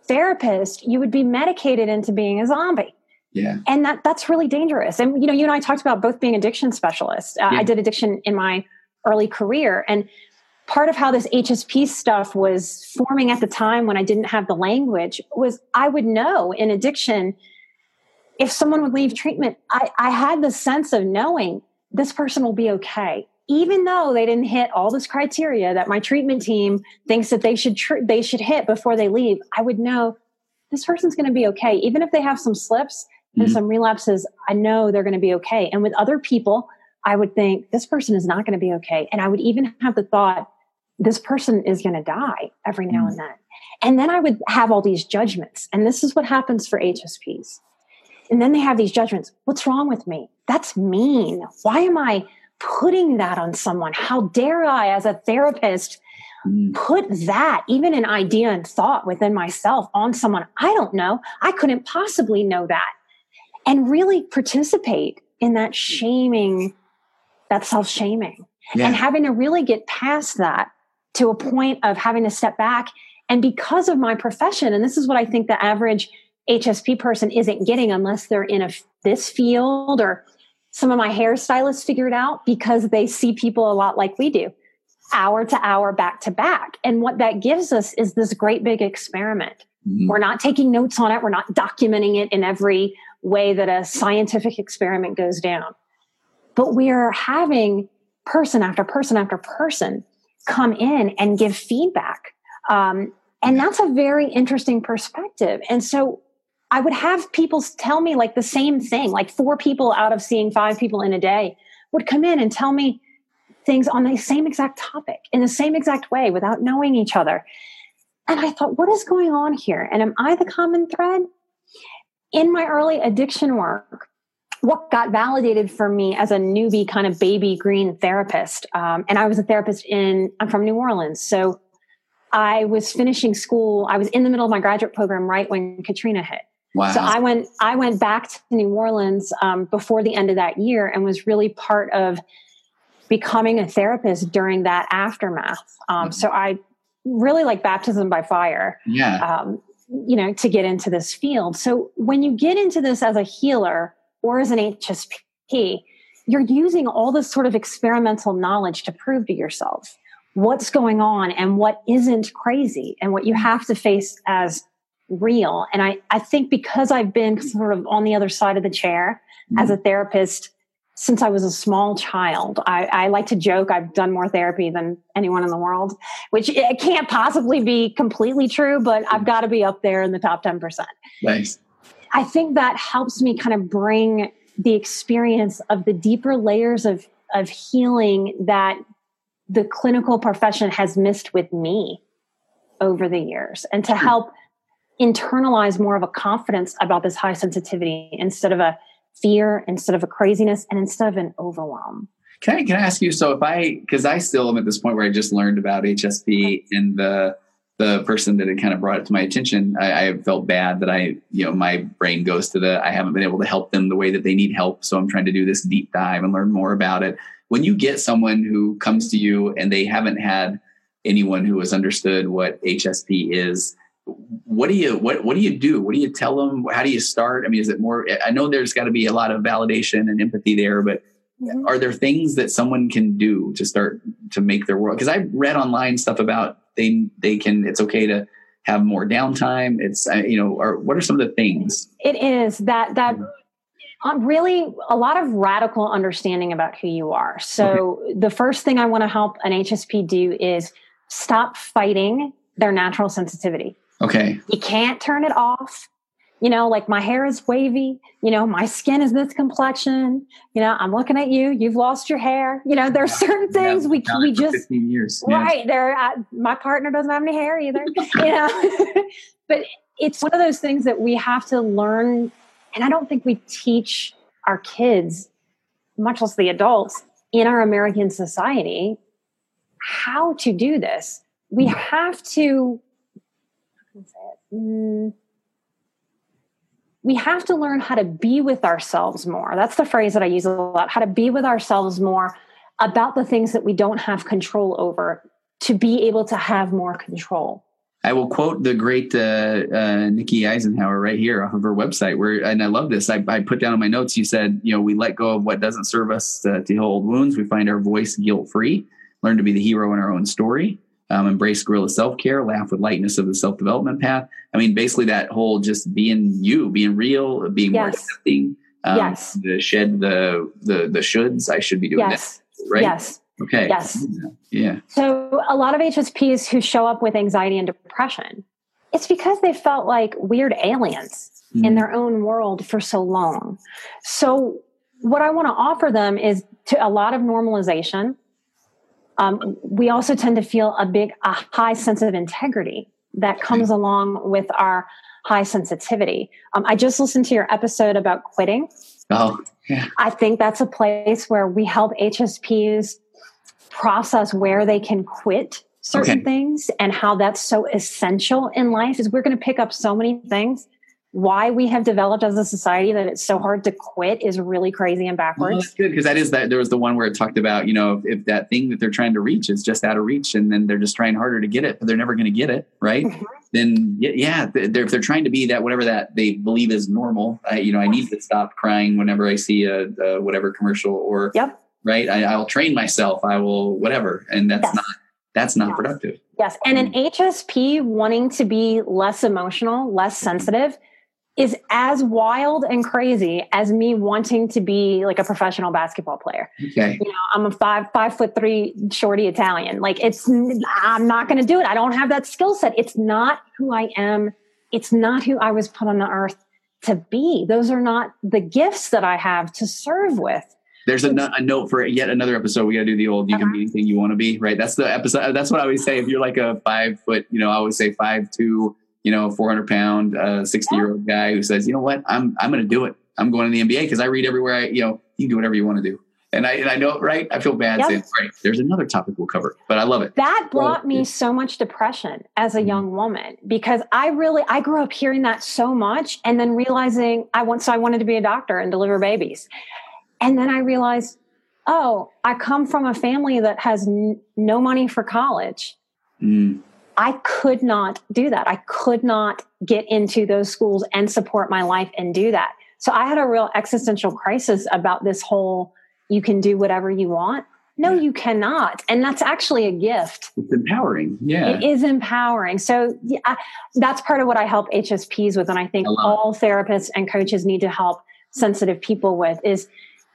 therapist, you would be medicated into being a zombie. Yeah. And that that's really dangerous. And you know, you and I talked about both being addiction specialists. Uh, yeah. I did addiction in my early career and part of how this HSP stuff was forming at the time when I didn't have the language was I would know in addiction if someone would leave treatment, I, I had the sense of knowing this person will be okay. Even though they didn't hit all this criteria that my treatment team thinks that they should tr- they should hit before they leave, I would know this person's going to be okay. Even if they have some slips and mm-hmm. some relapses, I know they're going to be okay. And with other people, I would think this person is not going to be okay. And I would even have the thought, this person is going to die every now and mm. then. And then I would have all these judgments. And this is what happens for HSPs. And then they have these judgments. What's wrong with me? That's mean. Why am I putting that on someone? How dare I, as a therapist, mm. put that, even an idea and thought within myself, on someone I don't know? I couldn't possibly know that. And really participate in that shaming, that self shaming. Yeah. And having to really get past that to a point of having to step back. And because of my profession, and this is what I think the average HSP person isn't getting unless they're in a, this field or some of my hairstylists figured out because they see people a lot like we do, hour to hour, back to back. And what that gives us is this great big experiment. Mm-hmm. We're not taking notes on it. We're not documenting it in every way that a scientific experiment goes down. But we are having person after person after person come in and give feedback. Um, and that's a very interesting perspective. And so I would have people tell me like the same thing, like four people out of seeing five people in a day would come in and tell me things on the same exact topic in the same exact way without knowing each other. And I thought, what is going on here? And am I the common thread? In my early addiction work, what got validated for me as a newbie kind of baby green therapist. Um, and i was a therapist in i'm from new orleans. So i was finishing school. I was in the middle of my graduate program right when katrina hit. Wow. so i went i went back to new orleans um, before the end of that year and was really part of becoming a therapist during that aftermath. Um, mm-hmm. so i really like baptism by fire yeah. um, you know to get into this field. So when you get into this as a healer or as an HSP, you're using all this sort of experimental knowledge to prove to yourself what's going on and what isn't crazy and what you have to face as real. And I, I think because I've been sort of on the other side of the chair mm-hmm. as a therapist since I was a small child, I, I, like to joke I've done more therapy than anyone in the world, which it can't possibly be completely true, but I've got to be up there in the top 10%. Nice. I think that helps me kind of bring the experience of the deeper layers of, of healing that the clinical profession has missed with me over the years and to hmm. help internalize more of a confidence about this high sensitivity instead of a fear, instead of a craziness, and instead of an overwhelm. Can I, can I ask you? So if I, because I still am at this point where I just learned about HSP in the the person that had kind of brought it to my attention, I, I, felt bad that I, you know, my brain goes to the, I haven't been able to help them the way that they need help. So I'm trying to do this deep dive and learn more about it. When you get someone who comes to you and they haven't had anyone who has understood what HSP is, what do you what what do you do? What do you tell them? How do you start? I mean, is it more? I know there's got to be a lot of validation and empathy there, but mm-hmm. are there things that someone can do to start to make their world? Because I've read online stuff about they they can. It's okay to have more downtime. It's you know, or what are some of the things? It is that that um, really a lot of radical understanding about who you are. So okay. the first thing I want to help an HSP do is stop fighting their natural sensitivity. Okay. You can't turn it off. You know, like my hair is wavy. You know, my skin is this complexion. You know, I'm looking at you. You've lost your hair. You know, there's certain things we we just 15 years. right there. my partner doesn't have any hair either. you know, but it's one of those things that we have to learn and I don't think we teach our kids, much less the adults, in our American society, how to do this. We have to, mm, we have to learn how to be with ourselves more. That's the phrase that I use a lot how to be with ourselves more about the things that we don't have control over to be able to have more control. I will quote the great uh, uh, Nikki Eisenhauer right here off of her website. Where and I love this. I, I, put down in my notes. You said, you know, we let go of what doesn't serve us to, to heal old wounds. We find our voice guilt free. Learn to be the hero in our own story. Um, embrace guerrilla self care. Laugh with lightness of the self development path. I mean, basically that whole just being you, being real, being yes. more accepting. Um, yes. The shed the the the shoulds. I should be doing yes. that. Right. Yes. Okay. Yes. Yeah. So a lot of HSPs who show up with anxiety and depression, it's because they felt like weird aliens mm. in their own world for so long. So what I want to offer them is to a lot of normalization. Um, we also tend to feel a big, a high sense of integrity that comes along with our high sensitivity. Um, I just listened to your episode about quitting. Oh, yeah. I think that's a place where we help HSPs process where they can quit certain okay. things and how that's so essential in life is we're going to pick up so many things why we have developed as a society that it's so hard to quit is really crazy and backwards. Well, that's good because that is that there was the one where it talked about you know if, if, that thing that they're trying to reach is just out of reach and then they're just trying harder to get it but they're never going to get it right mm-hmm. then yeah they're, if they're trying to be that whatever that they believe is normal I, you know I need to stop crying whenever I see a, a whatever commercial or yep right? I, will train myself. I will whatever, and that's yes. not that's not yes. productive. Yes, and an HSP wanting to be less emotional, less sensitive, is as wild and crazy as me wanting to be like a professional basketball player. Okay, you know, I'm a five five foot three shorty Italian. Like it's, I'm not going to do it. I don't have that skill set. It's not who I am. It's not who I was put on the earth to be. Those are not the gifts that I have to serve with. There's a, a, note for yet another episode. We got to do the old "you uh-huh. can be anything you want to be." Right. That's the episode. That's what I always say. If you're like a five foot, you know, I always say five two, you know, 400 pound, uh, 60 year old guy who says, you know what, I'm I'm going to do it. I'm going to the NBA because I read everywhere. I, you know, you can do whatever you want to do. And I, and I know, right? I feel bad yep. saying, right, there's another topic we'll cover, but I love it. That brought me so much depression as a mm-hmm. young woman because I really, I grew up hearing that so much and then realizing I want, so I wanted to be a doctor and deliver babies. And then I realized oh, I come from a family that has n- no money for college. Mm. I could not do that. I could not get into those schools and support my life and do that. So I had a real existential crisis about this whole you can do whatever you want. No, you cannot. And that's actually a gift. It's empowering. Yeah. It is empowering. So yeah, that's part of what I help HSPs with. And I think I all it. therapists and coaches need to help sensitive people with is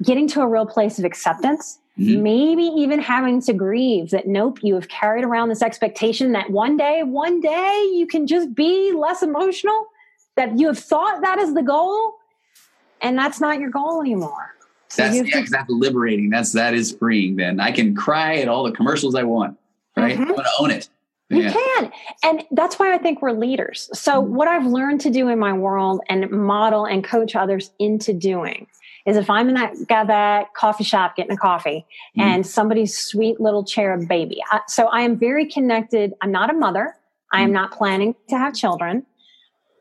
getting to a real place of acceptance, mm-hmm. maybe even having to grieve that nope, you have carried around this expectation that one day, one day you can just be less emotional, that you have thought that is the goal, and that's not your goal anymore. So that's yeah, exactly liberating. That's that is freeing. Then I can cry at all the commercials I want. Right, mm-hmm. I want to own it. You yeah. can. And that's why I think we're leaders. So, mm-hmm. what I've learned to do in my world and model and coach others into doing is if I'm in that, that coffee shop getting a coffee mm-hmm. and somebody's sweet little cherub baby. I, so I am very connected. I'm not a mother. I am mm-hmm. not planning to have children,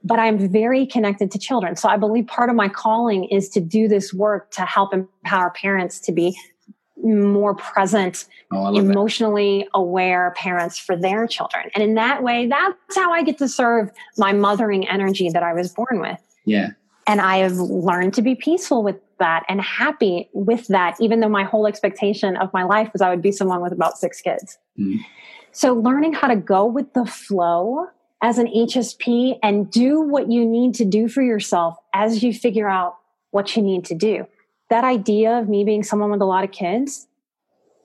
but I'm very connected to children. So I believe part of my calling is to do this work to help empower parents to be more present, oh, emotionally that. aware parents for their children. And in that way, that's how I get to serve my mothering energy that I was born with. Yeah. And I have learned to be peaceful with that and happy with that, even though my whole expectation of my life was I would be someone with about six kids. Mm. So learning how to go with the flow as an HSP and do what you need to do for yourself as you figure out what you need to do. That idea of me being someone with a lot of kids,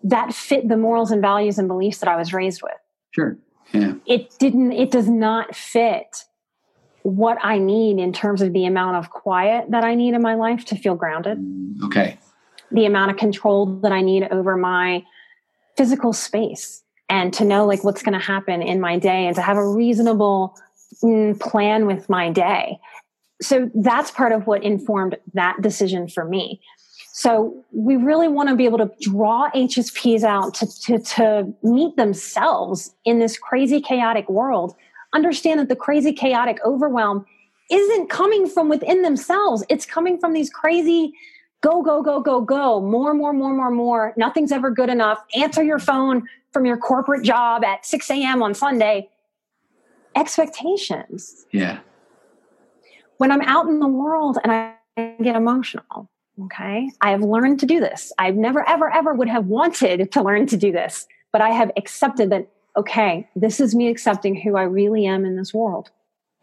that fit the morals and values and beliefs that I was raised with. Sure. Yeah. It didn't, it does not fit what I need in terms of the amount of quiet that I need in my life to feel grounded. Mm, okay. The amount of control that I need over my physical space and to know like what's going to happen in my day and to have a reasonable mm, plan with my day. So that's part of what informed that decision for me. So we really want to be able to draw HSPs out to, to, to meet themselves in this crazy chaotic world understand that the crazy, chaotic overwhelm isn't coming from within themselves. It's coming from these crazy go, go, go, go, go, more, more, more, more, more. Nothing's ever good enough. Answer your phone from your corporate job at 6 a.m. on Sunday. Expectations. Yeah. When I'm out in the world and I get emotional, okay, I have learned to do this. I've never, ever, ever would have wanted to learn to do this, but I have accepted that okay, this is me accepting who I really am in this world.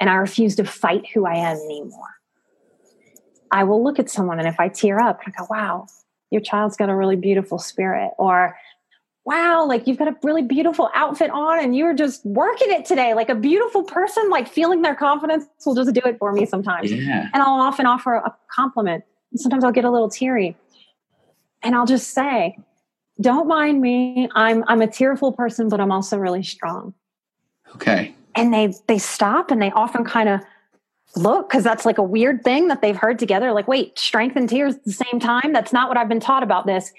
And I refuse to fight who I am anymore. I will look at someone and if I tear up, I go, wow, your child's got a really beautiful spirit. Or, wow, like you've got a really beautiful outfit on and you're just working it today. Like a beautiful person, like feeling their confidence will just do it for me sometimes. Yeah. And I'll often offer a compliment. And sometimes I'll get a little teary. And I'll just say, don't mind me. I'm I'm a tearful person, but I'm also really strong. Okay. And they they stop and they often kind of look because that's like a weird thing that they've heard together. Like, wait, strength and tears at the same time. That's not what I've been taught about this.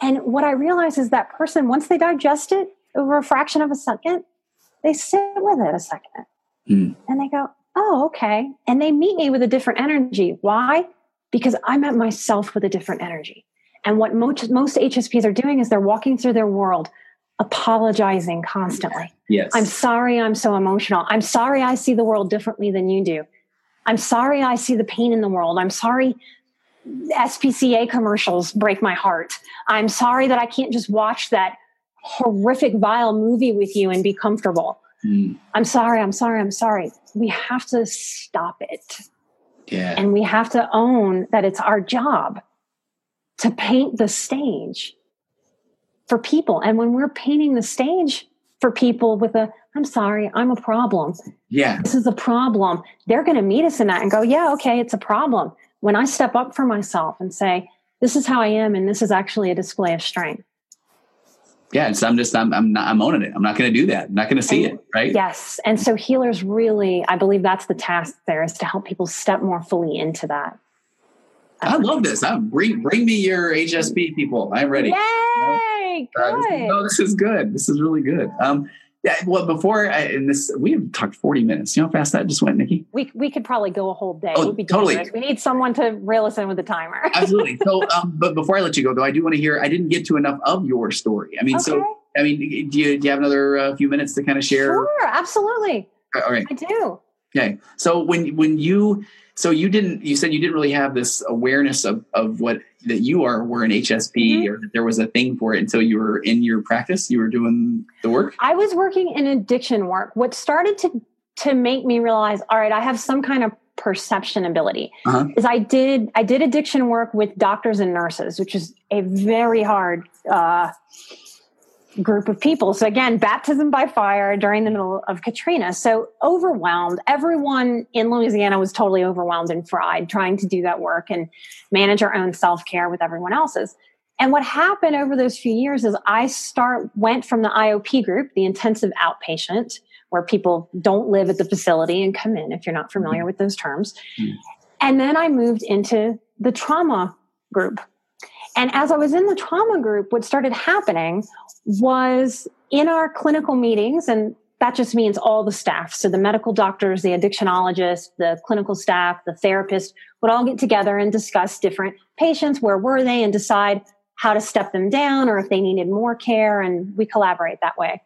And what I realize is that person, once they digest it over a fraction of a second, they sit with it a second. Mm. And they go, oh, okay. And they meet me with a different energy. Why? Because I met myself with a different energy. And what most, most HSPs are doing is they're walking through their world apologizing constantly. Yes. I'm sorry I'm so emotional. I'm sorry I see the world differently than you do. I'm sorry I see the pain in the world. I'm sorry SPCA commercials break my heart. I'm sorry that I can't just watch that horrific, vile movie with you and be comfortable. Mm. I'm sorry, I'm sorry, I'm sorry. We have to stop it. Yeah. And we have to own that it's our job to paint the stage for people. And when we're painting the stage for people with a, I'm sorry, I'm a problem. Yeah. This is a problem. They're going to meet us in that and go, yeah, okay, it's a problem. When I step up for myself and say, this is how I am, and this is actually a display of strength. Yeah, so I'm just I'm I'm not I'm owning it. I'm not going to do that. I'm not going to see and, it, right? Yes, and so healers really, I believe that's the task there is to help people step more fully into that. I love this. I, bring bring me your HSP people. I'm ready. Yay! Uh. This is, no, this is good. This is really good. Um, yeah, well, before I, in this, we have talked 40 minutes. You know how fast that just went, Nikki? We, we could probably go a whole day. Oh, totally. We need someone to reel us in with the timer. Absolutely. So, um, but before I let you go, though, I do want to hear, I didn't get to enough of your story. I mean, okay. so, I mean, do you, do you have another uh, few minutes to kind of share? Sure, absolutely. All right. I do. Okay. So when, when you, so you didn't you said you didn't really have this awareness of, of what that you are were an hsp mm-hmm. or that there was a thing for it until you were in your practice you were doing the work i was working in addiction work what started to to make me realize all right i have some kind of perception ability uh-huh. is i did i did addiction work with doctors and nurses which is a very hard uh, group of people. So again, baptism by fire during the middle of Katrina. So overwhelmed. Everyone in Louisiana was totally overwhelmed and fried trying to do that work and manage our own self-care with everyone else's. And what happened over those few years is I start went from the IOP group, the intensive outpatient, where people don't live at the facility and come in if you're not familiar mm-hmm. with those terms. Mm-hmm. And then I moved into the trauma group and as I was in the trauma group, what started happening was in our clinical meetings, and that just means all the staff. So the medical doctors, the addictionologists, the clinical staff, the therapist would all get together and discuss different patients, where were they, and decide how to step them down or if they needed more care. And we collaborate that way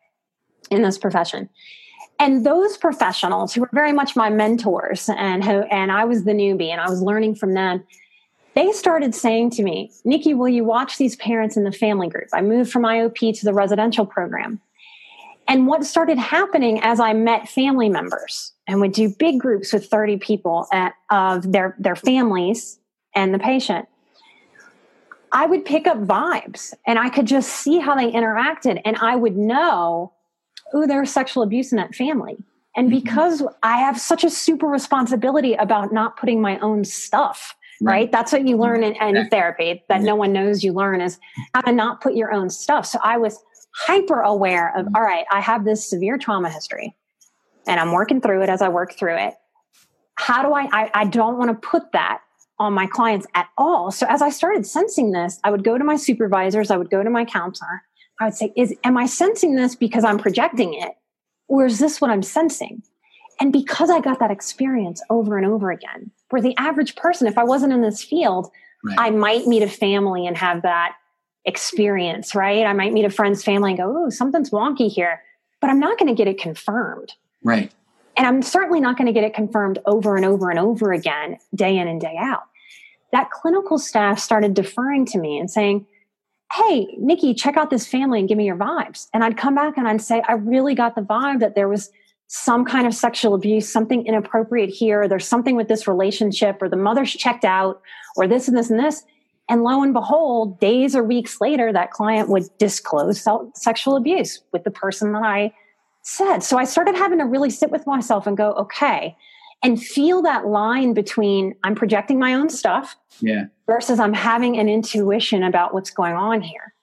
in this profession. And those professionals who were very much my mentors and who, and I was the newbie and I was learning from them, they started saying to me, Nikki, will you watch these parents in the family group? I moved from IOP to the residential program. And what started happening as I met family members and would do big groups with 30 people at, of their, their families and the patient, I would pick up vibes and I could just see how they interacted. And I would know, oh, there's sexual abuse in that family. And mm-hmm. because I have such a super responsibility about not putting my own stuff, right? right? That's what you learn in, in therapy that no one knows you learn is how to not put your own stuff. So I was hyper aware of, mm-hmm. all right, I have this severe trauma history and I'm working through it as I work through it. How do I, I, I don't want to put that on my clients at all. So as I started sensing this, I would go to my supervisors, I would go to my counselor. I would say, is, am I sensing this because I'm projecting it? Or is this what I'm sensing? And because I got that experience over and over again, where the average person, if I wasn't in this field, right. I might meet a family and have that experience, right? I might meet a friend's family and go, oh, something's wonky here, but I'm not going to get it confirmed. Right. And I'm certainly not going to get it confirmed over and over and over again, day in and day out. That clinical staff started deferring to me and saying, Hey, Nikki, check out this family and give me your vibes. And I'd come back and I'd say, I really got the vibe that there was some kind of sexual abuse, something inappropriate here. There's something with this relationship, or the mother's checked out, or this and this and this. And lo and behold, days or weeks later, that client would disclose sexual abuse with the person that I said. So I started having to really sit with myself and go, okay, and feel that line between I'm projecting my own stuff yeah. versus I'm having an intuition about what's going on here.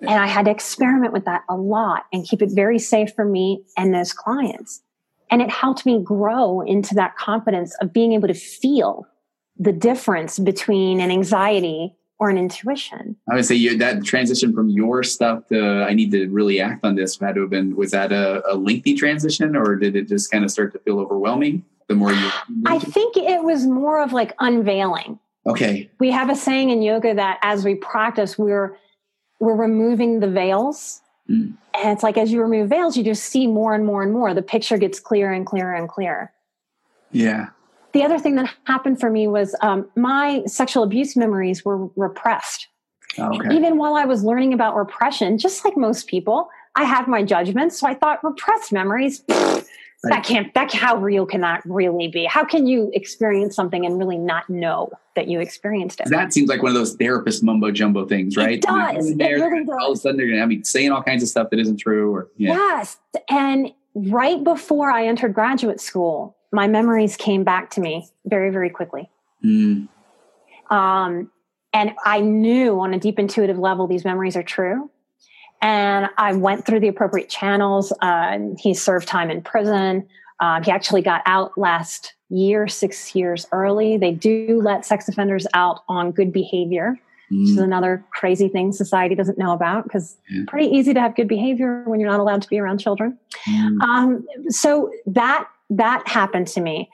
And I had to experiment with that a lot and keep it very safe for me and those clients. And it helped me grow into that confidence of being able to feel the difference between an anxiety or an intuition. I would say you, that transition from your stuff to I need to really act on this had to have been was that a, a lengthy transition or did it just kind of start to feel overwhelming the more you? I think it was more of like unveiling. Okay. We have a saying in yoga that as we practice, we're we're removing the veils. Mm. And it's like as you remove veils, you just see more and more and more. The picture gets clearer and clearer and clearer. Yeah the other thing that happened for me was um, my sexual abuse memories were repressed. Okay. Even while I was learning about repression, just like most people, I had my judgments. So I thought repressed memories, right. that can't, that, how real can that really be? How can you experience something and really not know that you experienced it? That seems like one of those therapist mumbo jumbo things, right? It does. It really does. All of a sudden they're going to have me saying all kinds of stuff that isn't true. Or yeah. Yes. And right before I entered graduate school, my memories came back to me very, very quickly. Mm. Um, and I knew on a deep intuitive level these memories are true. And I went through the appropriate channels. Uh, he served time in prison. Uh, he actually got out last year, six years early. They do let sex offenders out on good behavior, mm. which is mm. another crazy thing society doesn't know about because yeah. pretty easy to have good behavior when you're not allowed to be around children. Mm. Um, so that that happened to me.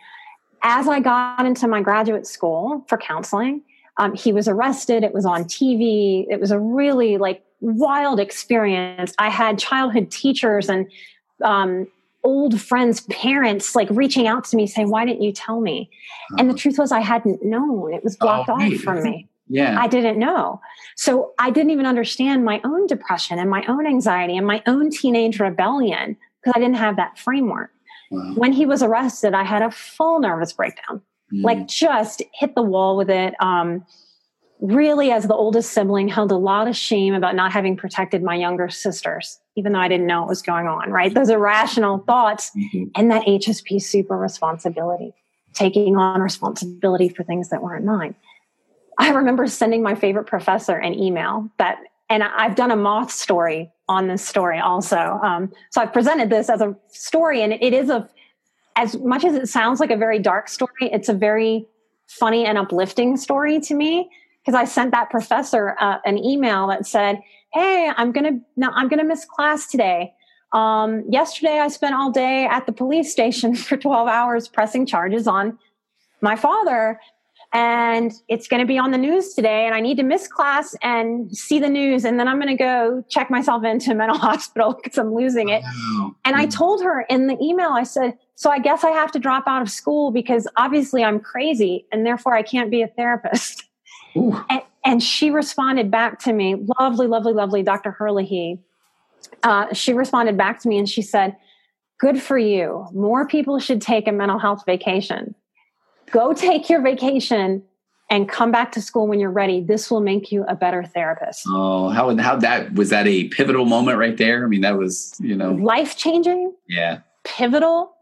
As I got into my graduate school for counseling, um, he was arrested. It was on TV. It was a really like wild experience. I had childhood teachers and um, old friends' parents like reaching out to me saying, "Why didn't you tell me?" And the truth was, I hadn't known. It was blocked oh, off from me. Yeah. I didn't know. So I didn't even understand my own depression and my own anxiety and my own teenage rebellion because I didn't have that framework. When he was arrested, I had a full nervous breakdown, mm. like just hit the wall with it. Um, really, as the oldest sibling, held a lot of shame about not having protected my younger sisters, even though I didn't know what was going on, right? Those irrational thoughts mm-hmm. and that HSP super responsibility, taking on responsibility for things that weren't mine. I remember sending my favorite professor an email that, and I've done a moth story on this story also. Um, so I've presented this as a story, and it is a, as much as it sounds like a very dark story, it's a very funny and uplifting story to me because I sent that professor uh, an email that said, "Hey, I'm gonna no, I'm gonna miss class today. Um, yesterday, I spent all day at the police station for 12 hours pressing charges on my father." and it's going to be on the news today and i need to miss class and see the news and then i'm going to go check myself into a mental hospital because i'm losing it wow. and i told her in the email i said so i guess i have to drop out of school because obviously i'm crazy and therefore i can't be a therapist and, and, she responded back to me lovely lovely lovely dr herlihy uh, she responded back to me and she said good for you more people should take a mental health vacation go take your vacation and come back to school when you're ready. This will make you a better therapist. Oh, how how that was that a pivotal moment right there? I mean, that was you know life changing. Yeah, pivotal.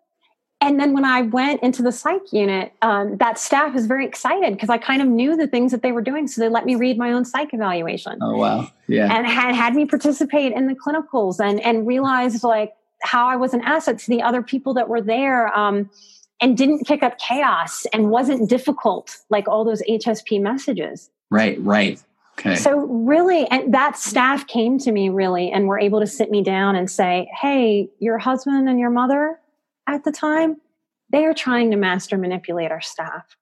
And then when I went into the psych unit, um, that staff was very excited because I kind of knew the things that they were doing, so they let me read my own psych evaluation. Oh wow, yeah, and had had me participate in the clinicals and and realized like how I was an asset to the other people that were there. Um, and didn't kick up chaos and wasn't difficult like all those HSP messages. Right, right. Okay. So really, and that staff came to me really and were able to sit me down and say, Hey, your husband and your mother at the time, they are trying to master manipulate our staff.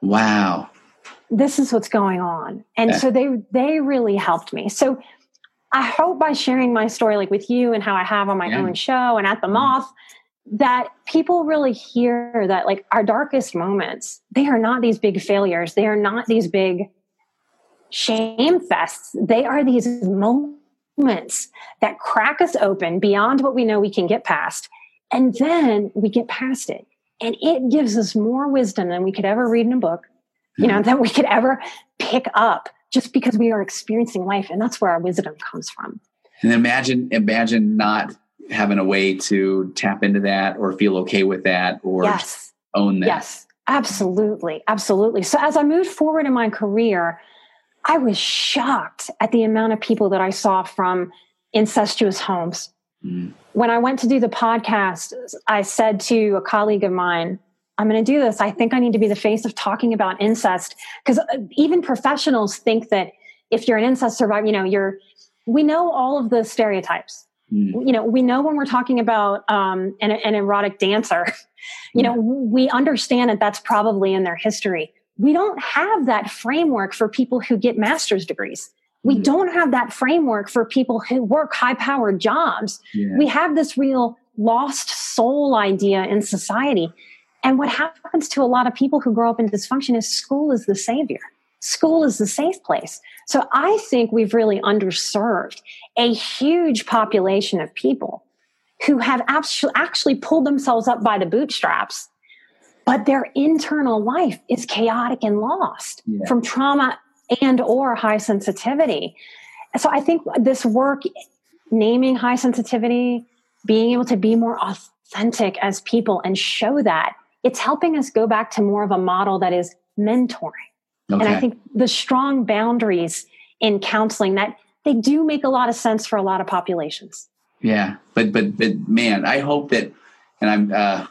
Wow. This is what's going on. And yeah. so they they really helped me. So I hope by sharing my story like with you and how I have on my yeah. own show and at the mm-hmm. moth, that people really hear that like our darkest moments they are not these big failures they are not these big shame fests they are these moments that crack us open beyond what we know we can get past and then we get past it and it gives us more wisdom than we could ever read in a book you know than we could ever pick up just because we are experiencing life and that's where our wisdom comes from and imagine imagine not having a way to tap into that or feel okay with that or yes. own that. Yes, absolutely. Absolutely. So as I moved forward in my career, I was shocked at the amount of people that I saw from incestuous homes. Mm. When I went to do the podcast, I said to a colleague of mine, I'm going to do this. I think I need to be the face of talking about incest because uh, even professionals think that if you're an incest survivor, you know, you're, we know all of the stereotypes Mm. You know, we know when we're talking about um, an, an erotic dancer, you know, we understand that that's probably in their history. We don't have that framework for people who get master's degrees. We don't have that framework for people who work high powered jobs. Yeah. We have this real lost soul idea in society. And what happens to a lot of people who grow up in dysfunction is school is the savior school is the safe place. So I think we've really underserved a huge population of people who have actually pulled themselves up by the bootstraps, but their internal life is chaotic and lost yeah. from trauma and or high sensitivity. So I think this work naming high sensitivity, being able to be more authentic as people and show that it's helping us go back to more of a model that is mentoring Okay. And I think the strong boundaries in counseling that they do make a lot of sense for a lot of populations. Yeah, but but but man, I hope that, and I'm uh,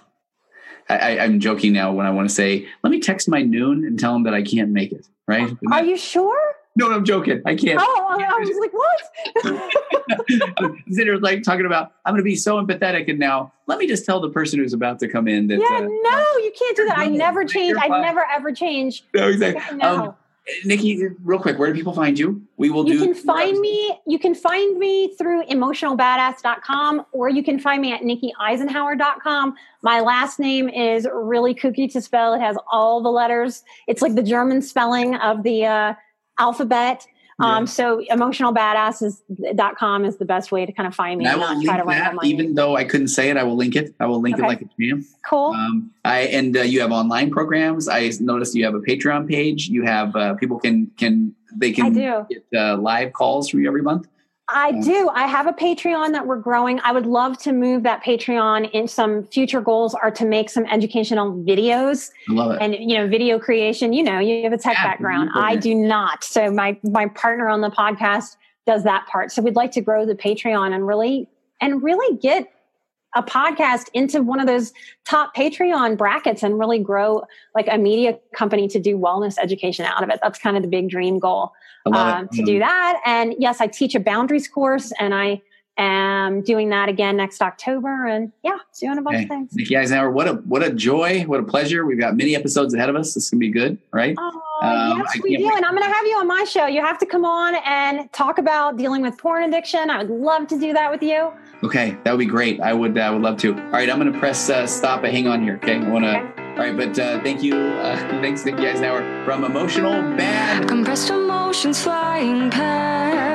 I, I'm joking now when I want to say, let me text my noon and tell him that I can't make it. Right? Are you sure? No, I'm joking. I can't. Oh, I, was like, what? I'm like talking about, I'm going to be so empathetic. And now let me just tell the person who's about to come in that. Yeah, uh, no, you can't do that. I never change. I never ever change. No, exactly. No. Um, Nikki, real quick, where do people find you? We will you do. You can find me. You can find me through emotionalbadass.com or you can find me at nikkieisenhauer.com. My last name is really kooky to spell. It has all the letters. It's like the German spelling of the uh, alphabet. Yeah. Um, so emotionalbadasses.com is the best way to kind of find me. And I will link that, even though I couldn't say it, I will link it. I will link okay. it like a champ. Cool. Um, I, and uh, you have online programs. I noticed you have a Patreon page. You have, uh, people can, can, they can get uh, live calls from you every month. I mm. do. I have a Patreon that we're growing. I would love to move that Patreon in some future goals are to make some educational videos. I love it. And you know, video creation, you know, you have a tech yeah, background. I do not. So my my partner on the podcast does that part. So we'd like to grow the Patreon and really and really get a podcast into one of those top Patreon brackets and really grow like a media company to do wellness education out of it. That's kind of the big dream goal um, to do that. And yes, I teach a boundaries course and I am doing that again next October, and yeah, doing a bunch okay. of things. Nikki Eisenhauer, what a what a joy, what a pleasure. We've got many episodes ahead of us. This is gonna be good, right? Oh, um, yes, we do, wait. and I'm gonna have you on my show. You have to come on and talk about dealing with porn addiction. I would love to do that with you. Okay, that would be great. I would I would love to. All right, I'm gonna press uh, stop. But hang on here. Okay, I wanna. Okay. All right, but uh, thank you. Uh, thanks, Nikki Eisenhauer from Emotional Bad. Compressed emotions flying past